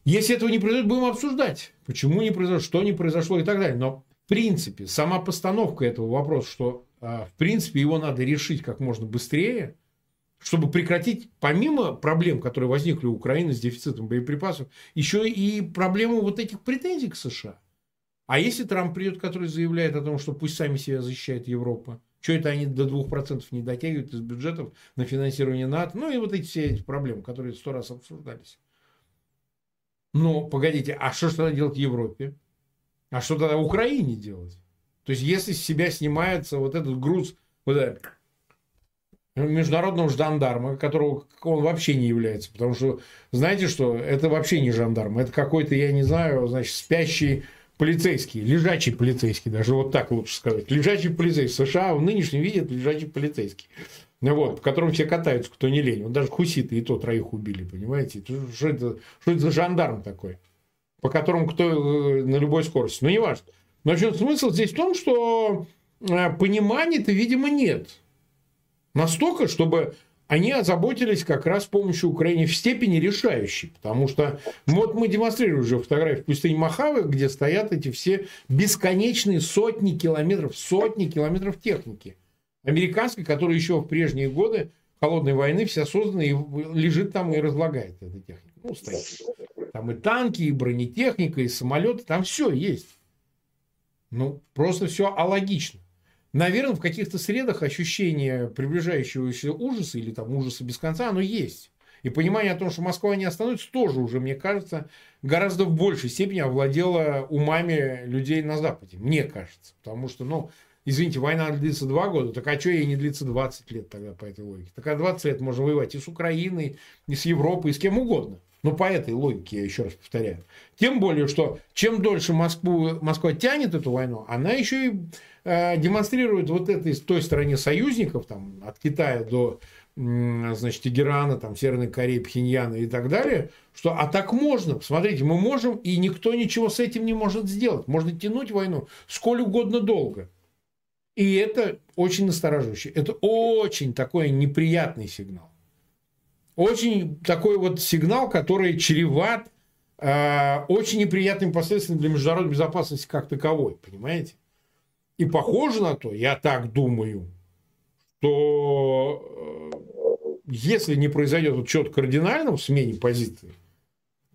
Если этого не произойдет, будем обсуждать, почему не произошло, что не произошло и так далее. Но в принципе, сама постановка этого вопроса, что а, в принципе его надо решить как можно быстрее, чтобы прекратить, помимо проблем, которые возникли у Украины с дефицитом боеприпасов, еще и проблему вот этих претензий к США. А если Трамп придет, который заявляет о том, что пусть сами себя защищает Европа, что это они до 2% не дотягивают из бюджетов на финансирование НАТО, ну и вот эти все эти проблемы, которые сто раз обсуждались. Но, погодите, а что же тогда делать Европе? А что тогда Украине делать? То есть, если с себя снимается вот этот груз вот этот, международного жандарма, которого он вообще не является. Потому что, знаете что, это вообще не жандарм. Это какой-то, я не знаю, значит, спящий полицейский, лежачий полицейский, даже вот так лучше сказать. Лежачий полицейский. США в нынешнем виде это лежачий полицейский. Вот, по которому все катаются, кто не лень. Он даже хуситы и то троих убили, понимаете? Что это, что это за жандарм такой? По которому кто э, на любой скорости. Ну, не важно. Но общем, смысл здесь в том, что э, понимания-то, видимо, нет. Настолько, чтобы они озаботились как раз помощью Украины в степени решающей. Потому что вот мы демонстрируем уже фотографии в пустыне Махавы, где стоят эти все бесконечные сотни километров, сотни километров техники американской, которая еще в прежние годы холодной войны вся создана и лежит там и разлагается эта техника. Ну, стоит. Там и танки, и бронетехника, и самолеты, там все есть. Ну, просто все алогично. Наверное, в каких-то средах ощущение приближающегося ужаса или там ужаса без конца, оно есть. И понимание о том, что Москва не остановится, тоже уже, мне кажется, гораздо в большей степени овладело умами людей на Западе. Мне кажется. Потому что, ну, Извините, война длится два года, так а что ей не длится 20 лет тогда по этой логике? Так а 20 лет можно воевать и с Украиной, и с Европой, и с кем угодно. Ну, по этой логике, я еще раз повторяю. Тем более, что чем дольше Москву, Москва тянет эту войну, она еще и э, демонстрирует вот этой, той стороне союзников, там, от Китая до значит, Тегерана, там, Северной Кореи, Пхеньяна и так далее, что а так можно, смотрите, мы можем, и никто ничего с этим не может сделать. Можно тянуть войну сколь угодно долго. И это очень настораживающе. Это очень такой неприятный сигнал. Очень такой вот сигнал, который чреват э, очень неприятными последствиями для международной безопасности как таковой, понимаете? И похоже на то, я так думаю, что э, если не произойдет вот что-то кардинального в смене позиции,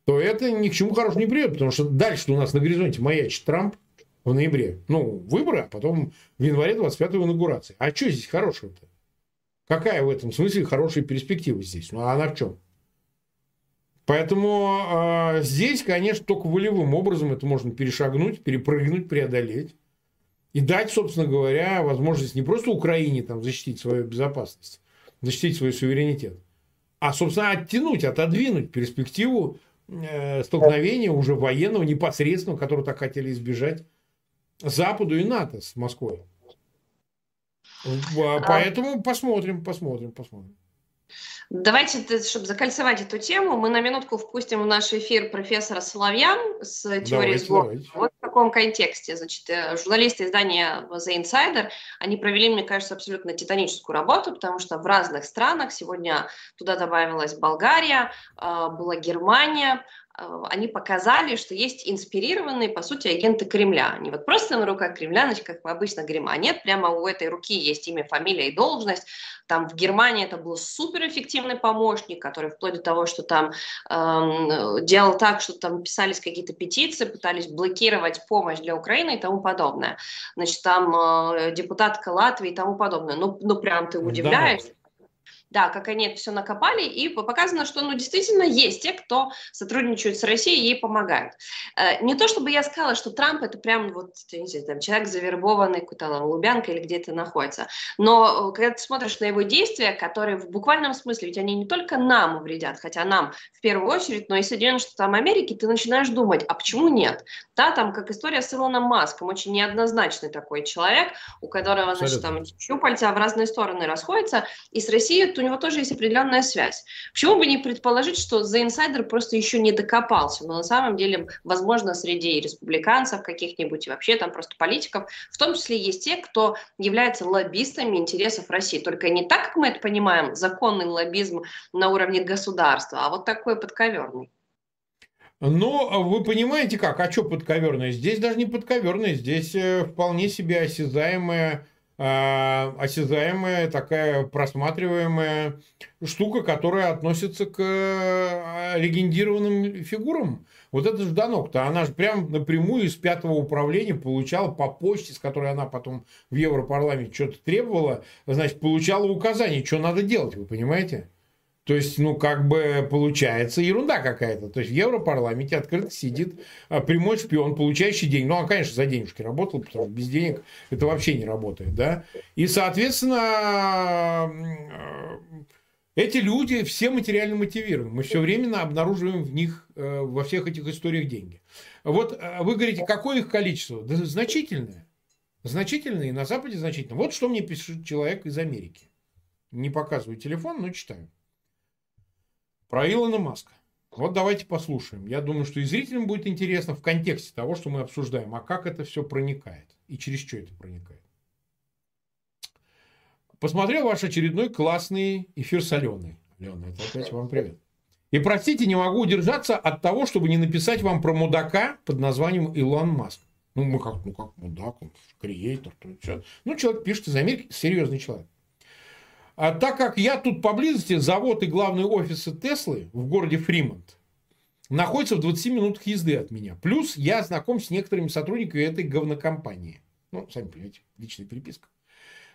то это ни к чему хорошему не приведет, потому что дальше у нас на горизонте маячит Трамп – в ноябре. Ну, выборы, а потом в январе 25-го инаугурации. А что здесь хорошего-то? Какая в этом смысле хорошая перспектива здесь? Ну, а она в чем? Поэтому э, здесь, конечно, только волевым образом это можно перешагнуть, перепрыгнуть, преодолеть. И дать, собственно говоря, возможность не просто Украине там, защитить свою безопасность, защитить свой суверенитет, а, собственно, оттянуть, отодвинуть перспективу э, столкновения уже военного, непосредственного, которого так хотели избежать Западу и НАТО с Москвой. А, поэтому посмотрим, посмотрим, посмотрим. Давайте, чтобы закольцевать эту тему, мы на минутку впустим в наш эфир профессора Соловьян с теорией сбора. Вот в таком контексте. Значит, э, журналисты издания The Insider, они провели, мне кажется, абсолютно титаническую работу, потому что в разных странах, сегодня туда добавилась Болгария, а, была Германия, а, они показали, что есть инспирированные, по сути, агенты Кремля. Не вот просто на руках Кремля, значит, как мы обычно говорим, а нет, прямо у этой руки есть имя, фамилия и должность. Там в Германии это был суперэффективный помощник, который вплоть до того, что там эм, делал так, что там писались какие-то петиции, пытались блокировать помощь для Украины и тому подобное. Значит, там э, депутатка Латвии и тому подобное. Ну, ну прям ты удивляешься да, как они это все накопали, и показано, что, ну, действительно есть те, кто сотрудничают с Россией и ей помогают. Э, не то, чтобы я сказала, что Трамп это прям вот, не знаю, там, человек завербованный, какой-то там Лубянка или где-то находится, но э, когда ты смотришь на его действия, которые в буквальном смысле, ведь они не только нам вредят, хотя нам в первую очередь, но и Соединенным Штатам Америки, ты начинаешь думать, а почему нет? Да, там, как история с Илоном Маском, очень неоднозначный такой человек, у которого, значит, там щупальца в разные стороны расходятся, и с Россией у него тоже есть определенная связь. Почему бы не предположить, что за инсайдер просто еще не докопался, но на самом деле, возможно, среди республиканцев каких-нибудь и вообще там просто политиков, в том числе есть те, кто является лоббистами интересов России. Только не так, как мы это понимаем, законный лоббизм на уровне государства, а вот такой подковерный. Но вы понимаете как, а что подковерное? Здесь даже не подковерное, здесь э, вполне себе осязаемая, э, осязаемая такая просматриваемая штука, которая относится к э, легендированным фигурам. Вот это Жданок-то, она же прям напрямую из пятого управления получала по почте, с которой она потом в Европарламенте что-то требовала, значит, получала указания, что надо делать, вы понимаете? То есть, ну, как бы получается ерунда какая-то. То есть, в Европарламенте открыто сидит а, прямой шпион, получающий деньги. Ну, он, конечно, за денежки работал, потому что без денег это вообще не работает, да. И, соответственно, эти люди все материально мотивированы. Мы все время обнаруживаем в них, э, во всех этих историях деньги. Вот э, вы говорите, какое их количество? Да значительное. Значительное, и на Западе значительное. Вот что мне пишет человек из Америки. Не показываю телефон, но читаю. Про Илона Маска. Вот давайте послушаем. Я думаю, что и зрителям будет интересно в контексте того, что мы обсуждаем, а как это все проникает и через что это проникает. Посмотрел ваш очередной классный эфир с Аленой. Алена, это опять вам привет. И простите, не могу удержаться от того, чтобы не написать вам про мудака под названием Илон Маск. Ну, мы как, ну как мудак, он креатор. Ну, человек пишет из Америки, серьезный человек. А так как я тут поблизости, завод и главные офисы Теслы в городе Фримонт находятся в 20 минутах езды от меня. Плюс я знаком с некоторыми сотрудниками этой говнокомпании. Ну, сами понимаете, личная переписка.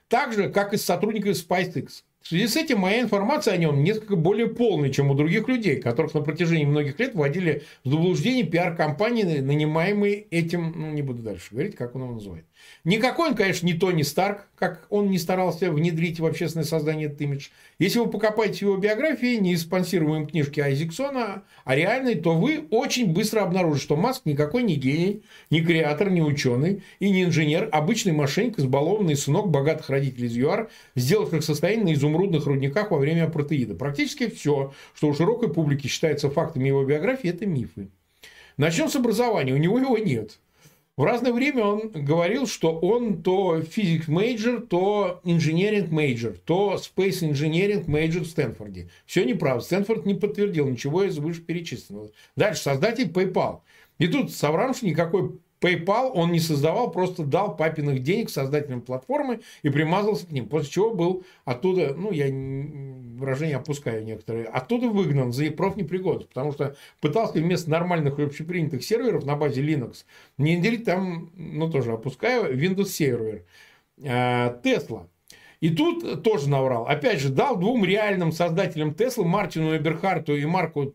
Так же, как и с сотрудниками SpaceX. В связи с этим моя информация о нем несколько более полная, чем у других людей, которых на протяжении многих лет вводили в заблуждение пиар-компании, нанимаемые этим, ну, не буду дальше говорить, как он его называет. Никакой он, конечно, не Тони Старк, как он не старался внедрить в общественное создание этот имидж. Если вы покопаете его биографии, не из спонсируемой книжки Айзексона, а реальной, то вы очень быстро обнаружите, что Маск никакой не гений, не креатор, не ученый и не инженер, обычный мошенник, избалованный сынок богатых родителей из ЮАР, сделавших состояние на изумрудных рудниках во время апартеида. Практически все, что у широкой публики считается фактами его биографии, это мифы. Начнем с образования. У него его нет. В разное время он говорил, что он то physics major, то engineering major, то space engineering major в Стэнфорде. Все неправда. Стэнфорд не подтвердил ничего из вышеперечисленного. Дальше. Создатель PayPal. И тут соврамши никакой PayPal он не создавал, просто дал папиных денег создателям платформы и примазался к ним. После чего был оттуда, ну, я выражение опускаю некоторые, оттуда выгнан за профнепригодность, потому что пытался вместо нормальных общепринятых серверов на базе Linux не внедрить там, ну, тоже опускаю, Windows сервер. Tesla. И тут тоже наврал. Опять же, дал двум реальным создателям Tesla, Мартину Эберхарту и Марку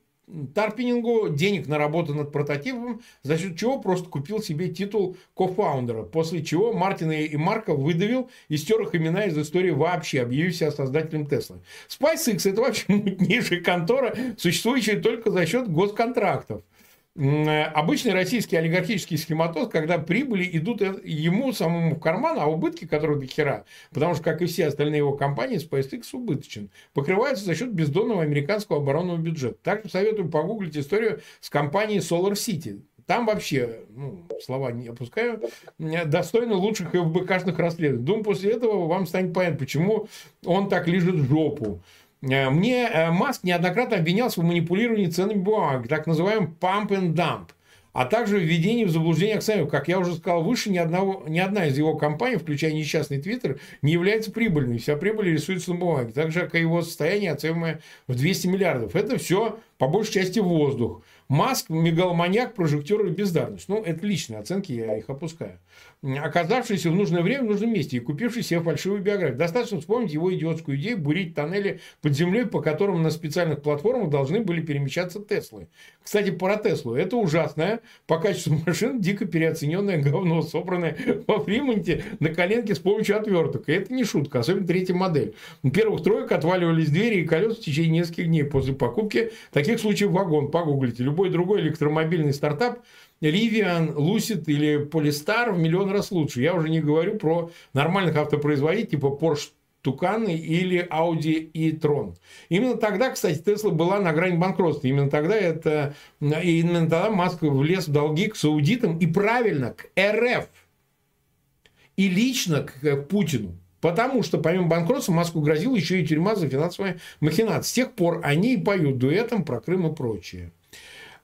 Тарпинингу денег на работу над прототипом, за счет чего просто купил себе титул кофаундера, после чего Мартина и Марка выдавил и стер их имена из истории вообще, объявив себя создателем Теслы. SpaceX – это вообще [laughs] мутнейшая контора, существующая только за счет госконтрактов. Э, обычный российский олигархический схематоз, когда прибыли идут э, ему самому в карман, а убытки, которые до хера, потому что, как и все остальные его компании, SpaceX убыточен, покрываются за счет бездонного американского оборонного бюджета. Также советую погуглить историю с компанией Solar City. Там вообще, ну, слова не опускаю, достойно лучших ФБКшных расследований. Думаю, после этого вам станет понятно, почему он так лежит в жопу. Э, мне э, Маск неоднократно обвинялся в манипулировании ценными бумагами, так называемым pump and dump, а также введении в заблуждение акционеров. Как я уже сказал выше, ни, одного, ни одна из его компаний, включая несчастный Твиттер, не является прибыльной. Вся прибыль рисуется на бумаге. Так же, как и его состояние, оцениваемое в 200 миллиардов. Это все по большей части воздух. Маск – мегаломаньяк, прожектор и бездарность. Ну, это личные оценки, я их опускаю оказавшийся в нужное время в нужном месте и купивший себе фальшивую биографию. Достаточно вспомнить его идиотскую идею бурить тоннели под землей, по которым на специальных платформах должны были перемещаться Теслы. Кстати, про Теслу. Это ужасное по качеству [laughs] машин дико переоцененное говно, собранное во Фримонте на коленке с помощью отверток. И это не шутка, особенно третья модель. У первых троек отваливались двери и колеса в течение нескольких дней после покупки. Таких случаев вагон. Погуглите. Любой другой электромобильный стартап Rivian, Lucid или Polestar в миллион раз лучше. Я уже не говорю про нормальных автопроизводителей типа Porsche Туканы или Audi и Tron. Именно тогда, кстати, Тесла была на грани банкротства. Именно тогда это, именно тогда Маск влез в долги к саудитам и правильно, к РФ. И лично к Путину. Потому что помимо банкротства Москву грозила еще и тюрьма за финансовые махинации. С тех пор они и поют дуэтом про Крым и прочее.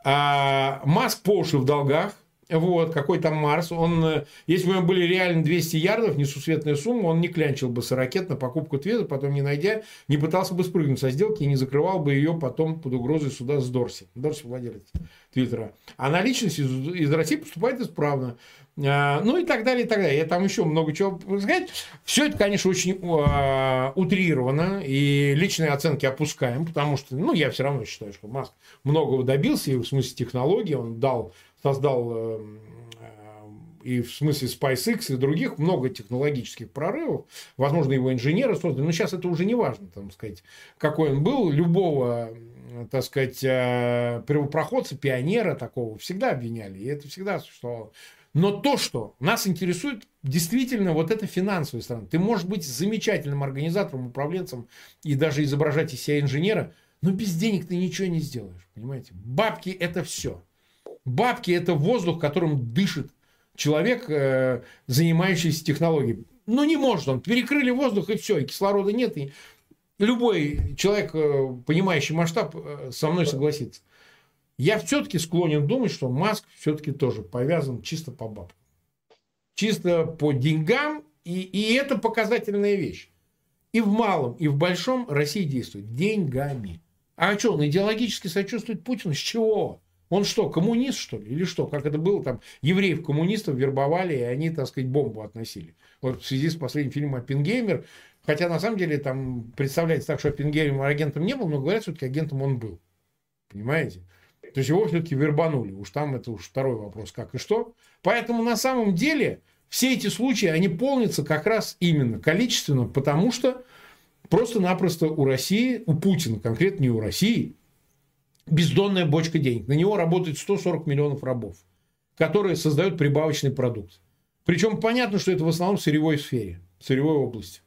А Маск по уши в долгах. Вот, какой там Марс. Он, э, если бы у него были реально 200 ярдов, несусветная сумма, он не клянчил бы с ракет на покупку Твиттера, потом не найдя, не пытался бы спрыгнуть со сделки и не закрывал бы ее потом под угрозой суда с Дорси. Дорси владелец Твиттера. А наличность из, из России поступает исправно. А, ну и так далее, и так далее. Я там еще много чего сказать. Все это, конечно, очень а, утрировано, и личные оценки опускаем, потому что, ну, я все равно считаю, что Маск многого добился, и в смысле технологий он дал, создал э, э, и в смысле SpaceX и других много технологических прорывов. Возможно, его инженеры создали, но сейчас это уже не важно, там сказать, какой он был. Любого, так сказать, э, первопроходца, пионера такого всегда обвиняли, и это всегда существовало. Но то, что нас интересует, действительно вот эта финансовая сторона. Ты можешь быть замечательным организатором, управленцем и даже изображать из себя инженера, но без денег ты ничего не сделаешь, понимаете? Бабки – это все. Бабки – это воздух, которым дышит человек, э, занимающийся технологией. Ну, не может он. Перекрыли воздух, и все, и кислорода нет. И любой человек, э, понимающий масштаб, э, со мной согласится. Я все-таки склонен думать, что Маск все-таки тоже повязан чисто по бабкам. Чисто по деньгам, и, и это показательная вещь. И в малом, и в большом Россия действует деньгами. А что, он идеологически сочувствует Путину? С чего? Он что, коммунист, что ли? Или что? Как это было там? Евреев-коммунистов вербовали, и они, так сказать, бомбу относили. Вот в связи с последним фильмом «Оппенгеймер», хотя на самом деле там представляется так, что Оппенгеймер агентом не был, но говорят, все-таки агентом он был. Понимаете? То есть его все-таки вербанули. Уж там это уж второй вопрос, как и что. Поэтому на самом деле все эти случаи, они полнятся как раз именно количественно, потому что просто-напросто у России, у Путина, конкретно не у России, бездонная бочка денег. На него работает 140 миллионов рабов, которые создают прибавочный продукт. Причем понятно, что это в основном в сырьевой сфере, в сырьевой области.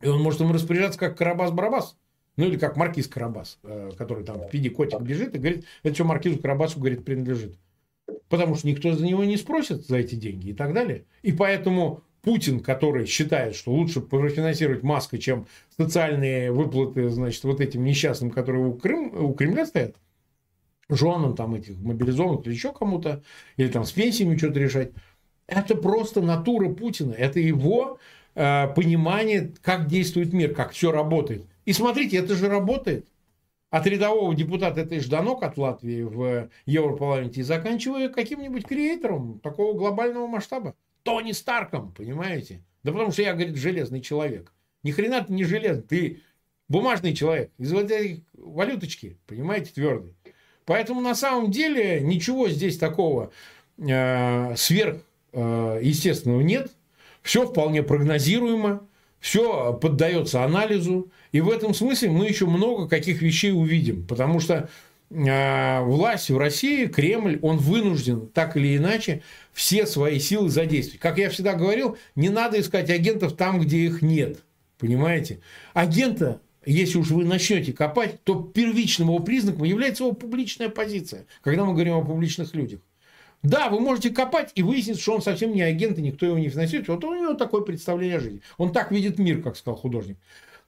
И он может им распоряжаться как Карабас-Барабас. Ну, или как маркиз Карабас, э, который там в виде котика бежит и говорит, это что маркизу Карабасу, говорит, принадлежит. Потому что никто за него не спросит за эти деньги и так далее. И поэтому Путин, который считает, что лучше профинансировать Маска, чем социальные выплаты, значит, вот этим несчастным, которые у, Крым, у Кремля стоят, женам там этих мобилизованных или еще кому-то, или там с пенсиями что-то решать, это просто натура Путина, это его э, понимание, как действует мир, как все работает. И смотрите, это же работает. От рядового депутата это Жданок от Латвии в Европарламенте и заканчивая каким-нибудь креатором такого глобального масштаба. Тони Старком, понимаете? Да потому что я, говорит, железный человек. Ни хрена ты не железный, ты бумажный человек. Из вот этой валюточки, понимаете, твердый. Поэтому на самом деле ничего здесь такого э, сверх э, естественного нет. Все вполне прогнозируемо все поддается анализу. И в этом смысле мы еще много каких вещей увидим. Потому что э, власть в России, Кремль, он вынужден так или иначе все свои силы задействовать. Как я всегда говорил, не надо искать агентов там, где их нет. Понимаете? Агента если уж вы начнете копать, то первичным его признаком является его публичная позиция, когда мы говорим о публичных людях. Да, вы можете копать и выяснить, что он совсем не агент, и никто его не финансирует. Вот у него такое представление о жизни. Он так видит мир, как сказал художник.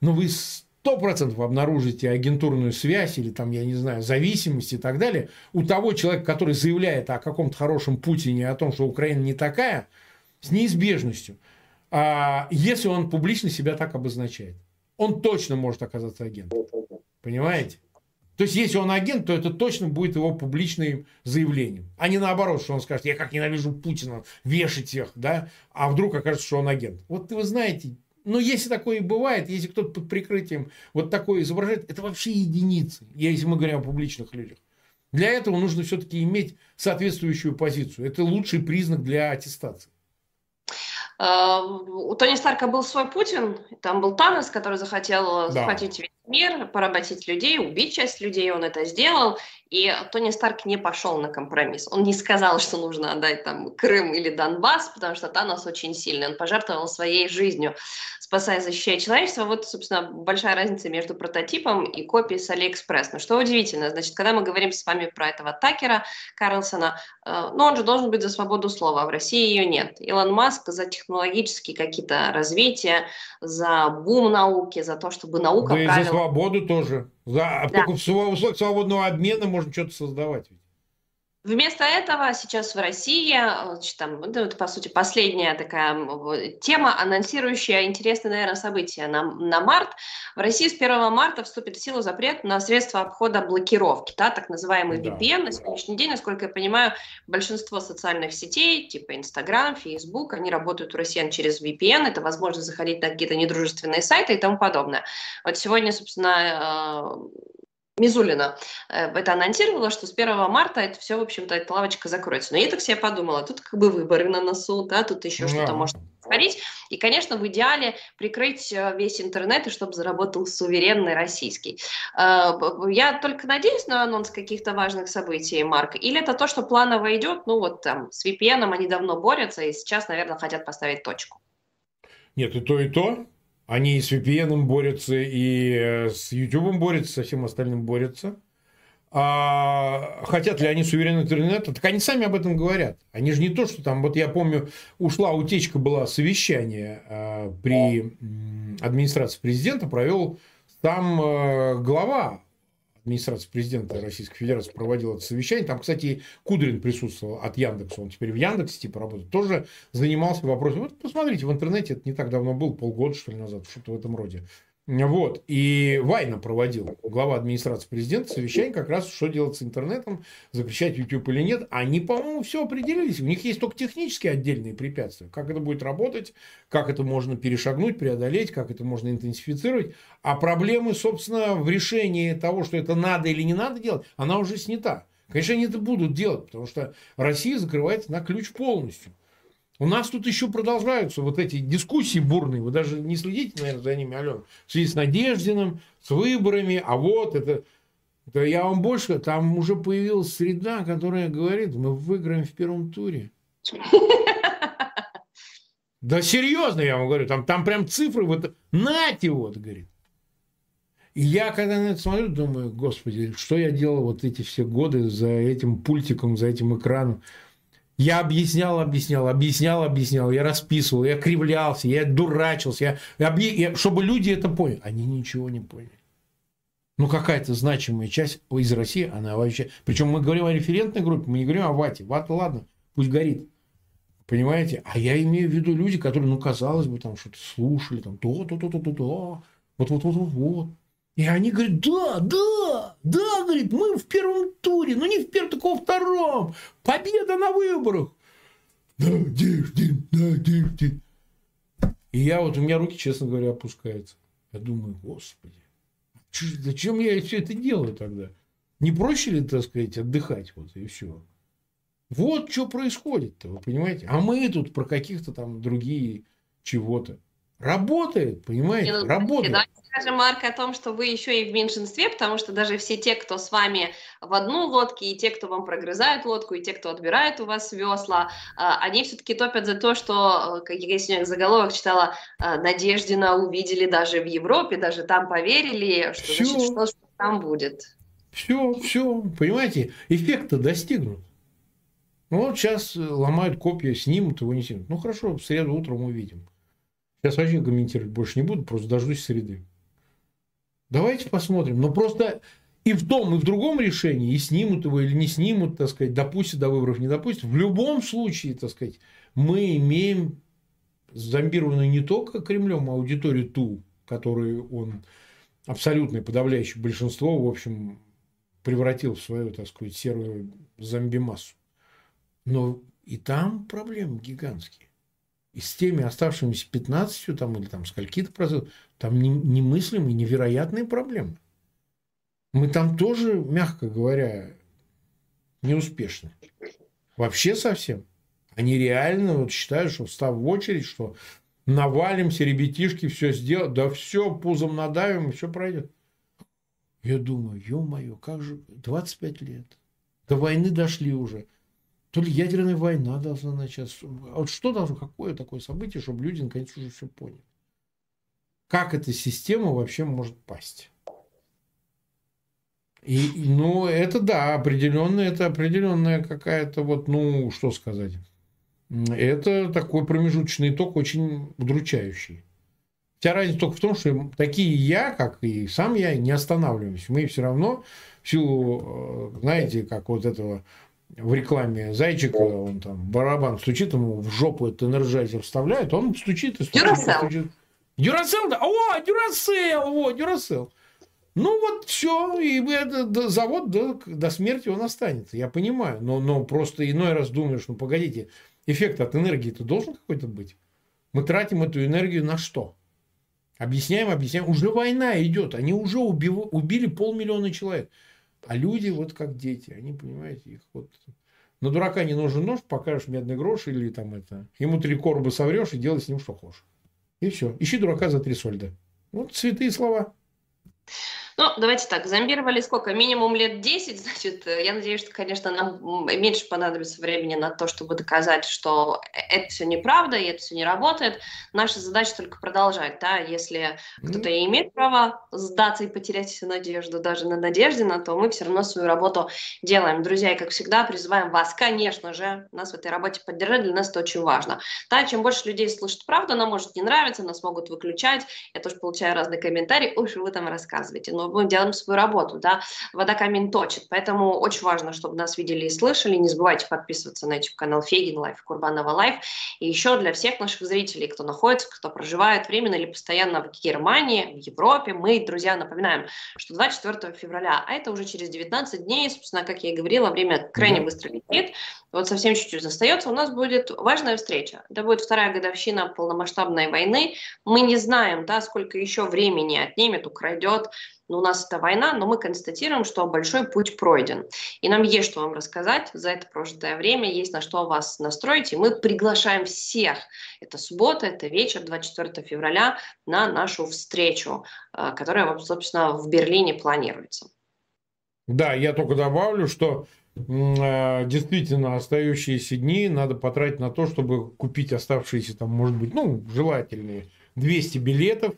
Но вы сто процентов обнаружите агентурную связь или там, я не знаю, зависимость и так далее у того человека, который заявляет о каком-то хорошем Путине, о том, что Украина не такая, с неизбежностью. А если он публично себя так обозначает, он точно может оказаться агентом. Понимаете? То есть, если он агент, то это точно будет его публичным заявлением. А не наоборот, что он скажет, я как ненавижу Путина, вешать всех, да, а вдруг окажется, что он агент. Вот вы знаете, но если такое и бывает, если кто-то под прикрытием вот такое изображает, это вообще единицы, если мы говорим о публичных людях. Для этого нужно все-таки иметь соответствующую позицию. Это лучший признак для аттестации. А, у Тони Старка был свой Путин, там был Танос, который захотел да. захватить весь мир, поработить людей, убить часть людей, он это сделал. И Тони Старк не пошел на компромисс. Он не сказал, что нужно отдать там Крым или Донбасс, потому что Танос очень сильный. Он пожертвовал своей жизнью, спасая, защищая человечество. Вот, собственно, большая разница между прототипом и копией с Алиэкспресс. Но что удивительно, значит, когда мы говорим с вами про этого Такера Карлсона, э, ну, он же должен быть за свободу слова, а в России ее нет. Илон Маск за технологические какие-то развития, за бум науки, за то, чтобы наука да правила... и за свободу тоже. За, да. Условиях свободного обмена можно что-то создавать. Вместо этого сейчас в России, значит, там, ну, это, по сути, последняя такая тема, анонсирующая интересное, наверное, событие на, на март. В России с 1 марта вступит в силу запрет на средства обхода блокировки, да, так называемый VPN. На сегодняшний день, насколько я понимаю, большинство социальных сетей, типа Instagram, Facebook, они работают у россиян через VPN. Это возможность заходить на какие-то недружественные сайты и тому подобное. Вот сегодня, собственно, э, Мизулина э, это анонсировала, что с 1 марта это все, в общем-то, эта лавочка закроется. Но я так себе подумала, тут как бы выборы на носу, да, тут еще что-то может происходить. И, конечно, в идеале прикрыть э, весь интернет, и чтобы заработал суверенный российский. Э, я только надеюсь на анонс каких-то важных событий, Марк, или это то, что планово идет, ну вот там с VPN они давно борются, и сейчас, наверное, хотят поставить точку. Нет, и то, и то. Они и с VPN борются, и э, с YouTube борются, со всем остальным борются. А хотят ли они суверенный интернет? Так они сами об этом говорят. Они же не то, что там, вот я помню, ушла утечка, была совещание э, при администрации президента, провел там э, глава администрация президента Российской Федерации проводила это совещание. Там, кстати, Кудрин присутствовал от Яндекса. Он теперь в Яндексе типа работает. Тоже занимался вопросом. Вот посмотрите, в интернете это не так давно был, полгода, что ли, назад, что-то в этом роде. Вот. И Вайна проводил, глава администрации президента, совещание как раз, что делать с интернетом, запрещать YouTube или нет. Они, по-моему, все определились. У них есть только технические отдельные препятствия. Как это будет работать, как это можно перешагнуть, преодолеть, как это можно интенсифицировать. А проблемы, собственно, в решении того, что это надо или не надо делать, она уже снята. Конечно, они это будут делать, потому что Россия закрывается на ключ полностью. У нас тут еще продолжаются вот эти дискуссии бурные. Вы даже не следите, наверное, за ними, Алена. В связи с Надеждиным, с выборами. А вот это... Да я вам больше... Там уже появилась среда, которая говорит, мы выиграем в первом туре. Да серьезно, я вам говорю. Там, там прям цифры. Вот, нате вот, говорит. И я, когда на это смотрю, думаю, господи, что я делал вот эти все годы за этим пультиком, за этим экраном. Я объяснял, объяснял, объяснял, объяснял, я расписывал, я кривлялся, я дурачился, я, я, я, чтобы люди это поняли. Они ничего не поняли. Ну, какая-то значимая часть из России, она вообще... Причем мы говорим о референтной группе, мы не говорим о вате. Вата, ладно, пусть горит. Понимаете? А я имею в виду люди, которые, ну, казалось бы, там что-то слушали, там, то-то-то-то-то, вот-вот-вот-вот. И они говорят, да, да, да, говорит, мы в первом туре, ну не в первом, такого втором. Победа на выборах. Надеждин, Надеждин. И я вот, у меня руки, честно говоря, опускаются. Я думаю, господи, зачем я все это делаю тогда? Не проще ли, так сказать, отдыхать вот и все? Вот что происходит-то, вы понимаете? А мы тут про каких-то там другие чего-то. Работает, понимаете? Ну, Работает. Давайте скажем, Марк, о том, что вы еще и в меньшинстве, потому что даже все те, кто с вами в одну лодке, и те, кто вам прогрызают лодку, и те, кто отбирает у вас весла, а, они все-таки топят за то, что, как я сегодня заголовок читала, а, Надеждина увидели даже в Европе, даже там поверили, что, все. значит, что, что там будет. Все, все, понимаете, эффекта достигнут. Ну, вот сейчас ломают копья, снимут его, не снимут. Ну, хорошо, в среду утром увидим. Сейчас вообще комментировать больше не буду, просто дождусь среды. Давайте посмотрим. Но просто и в том, и в другом решении, и снимут его или не снимут, так сказать, допустят до выборов, не допустят. В любом случае, так сказать, мы имеем зомбированную не только Кремлем, а аудиторию ту, которую он абсолютное подавляющее большинство, в общем, превратил в свою, так сказать, серую зомби-массу. Но и там проблемы гигантские. И с теми оставшимися 15 там, или там скольки-то процентов, там немыслимые, невероятные проблемы. Мы там тоже, мягко говоря, неуспешны. Вообще совсем. Они реально вот считают, что встав в очередь, что навалимся, ребятишки, все сделают, да все, пузом надавим, и все пройдет. Я думаю, ё-моё, как же, 25 лет. До войны дошли уже. То ли ядерная война должна начаться. А вот что должно, какое такое событие, чтобы люди наконец уже все поняли? Как эта система вообще может пасть? И, ну, это да, определенная, это определенная какая-то вот, ну, что сказать. Это такой промежуточный итог, очень удручающий. Вся разница только в том, что такие я, как и сам я, не останавливаемся. Мы все равно, в силу, э, знаете, как вот этого в рекламе зайчика, он там барабан стучит, ему в жопу этот Energizer вставляет, он стучит и стучит. Duracell. Duracell, да? О, Duracell, вот, Duracell. Ну вот все, и этот завод до, до смерти он останется. Я понимаю, но, но просто иной раз думаешь, ну погодите, эффект от энергии-то должен какой-то быть. Мы тратим эту энергию на что? Объясняем, объясняем. Уже война идет. Они уже убив... убили полмиллиона человек. А люди вот как дети. Они, понимаете, их вот... На дурака не нужен нож, покажешь медный грош или там это... Ему три короба соврешь и делай с ним что хочешь. И все. Ищи дурака за три сольда. Вот святые слова. Ну, давайте так, зомбировали сколько? Минимум лет 10, значит, я надеюсь, что, конечно, нам меньше понадобится времени на то, чтобы доказать, что это все неправда, и это все не работает. Наша задача только продолжать, да, если кто-то имеет право сдаться и потерять всю надежду, даже на надежде на то, мы все равно свою работу делаем. Друзья, и как всегда, призываем вас, конечно же, нас в этой работе поддержать, для нас это очень важно. Да, чем больше людей слышат правду, нам может не нравиться, нас могут выключать, я тоже получаю разные комментарии, что вы там рассказываете, но мы делаем свою работу, да, вода камень точит, поэтому очень важно, чтобы нас видели и слышали, не забывайте подписываться на YouTube-канал Фейгин Live, Курбанова Live, и еще для всех наших зрителей, кто находится, кто проживает временно или постоянно в Германии, в Европе, мы, друзья, напоминаем, что 24 февраля, а это уже через 19 дней, собственно, как я и говорила, время крайне быстро летит, вот совсем чуть-чуть остается, у нас будет важная встреча. Это будет вторая годовщина полномасштабной войны. Мы не знаем, да, сколько еще времени отнимет, украдет но у нас это война, но мы констатируем, что большой путь пройден. И нам есть что вам рассказать за это прожитое время, есть на что вас настроить, и мы приглашаем всех. Это суббота, это вечер, 24 февраля, на нашу встречу, э, которая, собственно, в Берлине планируется. Да, я только добавлю, что э, действительно остающиеся дни надо потратить на то, чтобы купить оставшиеся там, может быть, ну, желательные 200 билетов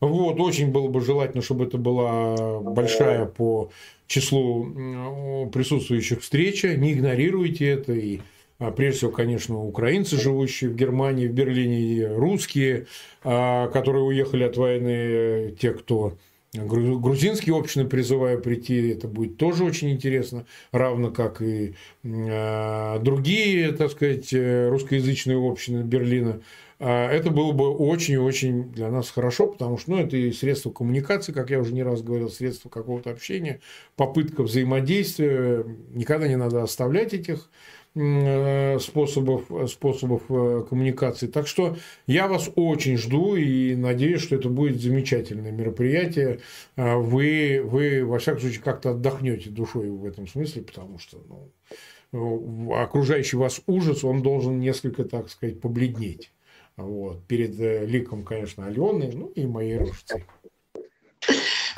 вот, очень было бы желательно, чтобы это была большая по числу присутствующих встреча. Не игнорируйте это. И а, прежде всего, конечно, украинцы, живущие в Германии, в Берлине, и русские, а, которые уехали от войны, те, кто грузинские общины призываю прийти, это будет тоже очень интересно, равно как и а, другие, так сказать, русскоязычные общины Берлина. А, это было бы очень-очень для нас хорошо, потому что ну, это и средство коммуникации, как я уже не раз говорил, средство какого-то общения, попытка взаимодействия. Никогда не надо оставлять этих э, способов, способов э, коммуникации. Так что я вас очень жду и надеюсь, что это будет замечательное мероприятие. А, вы, вы во всяком случае, как-то отдохнете душой в этом смысле, потому что ну, окружающий вас ужас, он должен несколько, так сказать, побледнеть. Вот. Перед э, ликом, конечно, Алены, ну и моей рожицей.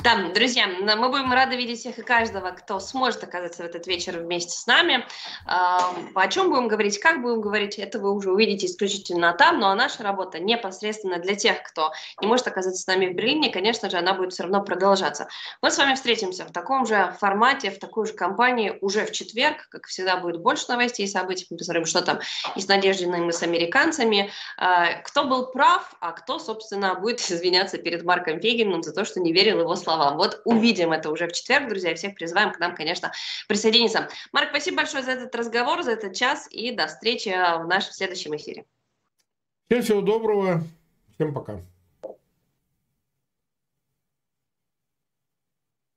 Да, друзья, мы будем рады видеть всех и каждого, кто сможет оказаться в этот вечер вместе с нами. О чем будем говорить, как будем говорить, это вы уже увидите исключительно там, ну а наша работа непосредственно для тех, кто не может оказаться с нами в Берлине, конечно же, она будет все равно продолжаться. Мы с вами встретимся в таком же формате, в такой же компании уже в четверг, как всегда будет больше новостей и событий, мы посмотрим, что там и с Надеждиной, и с американцами. А, кто был прав, а кто, собственно, будет [laughs] извиняться перед Марком Фегиным за то, что не верил его словам словам. Вот увидим это уже в четверг, друзья, и всех призываем к нам, конечно, присоединиться. Марк, спасибо большое за этот разговор, за этот час, и до встречи в нашем следующем эфире. Всем всего доброго, всем пока.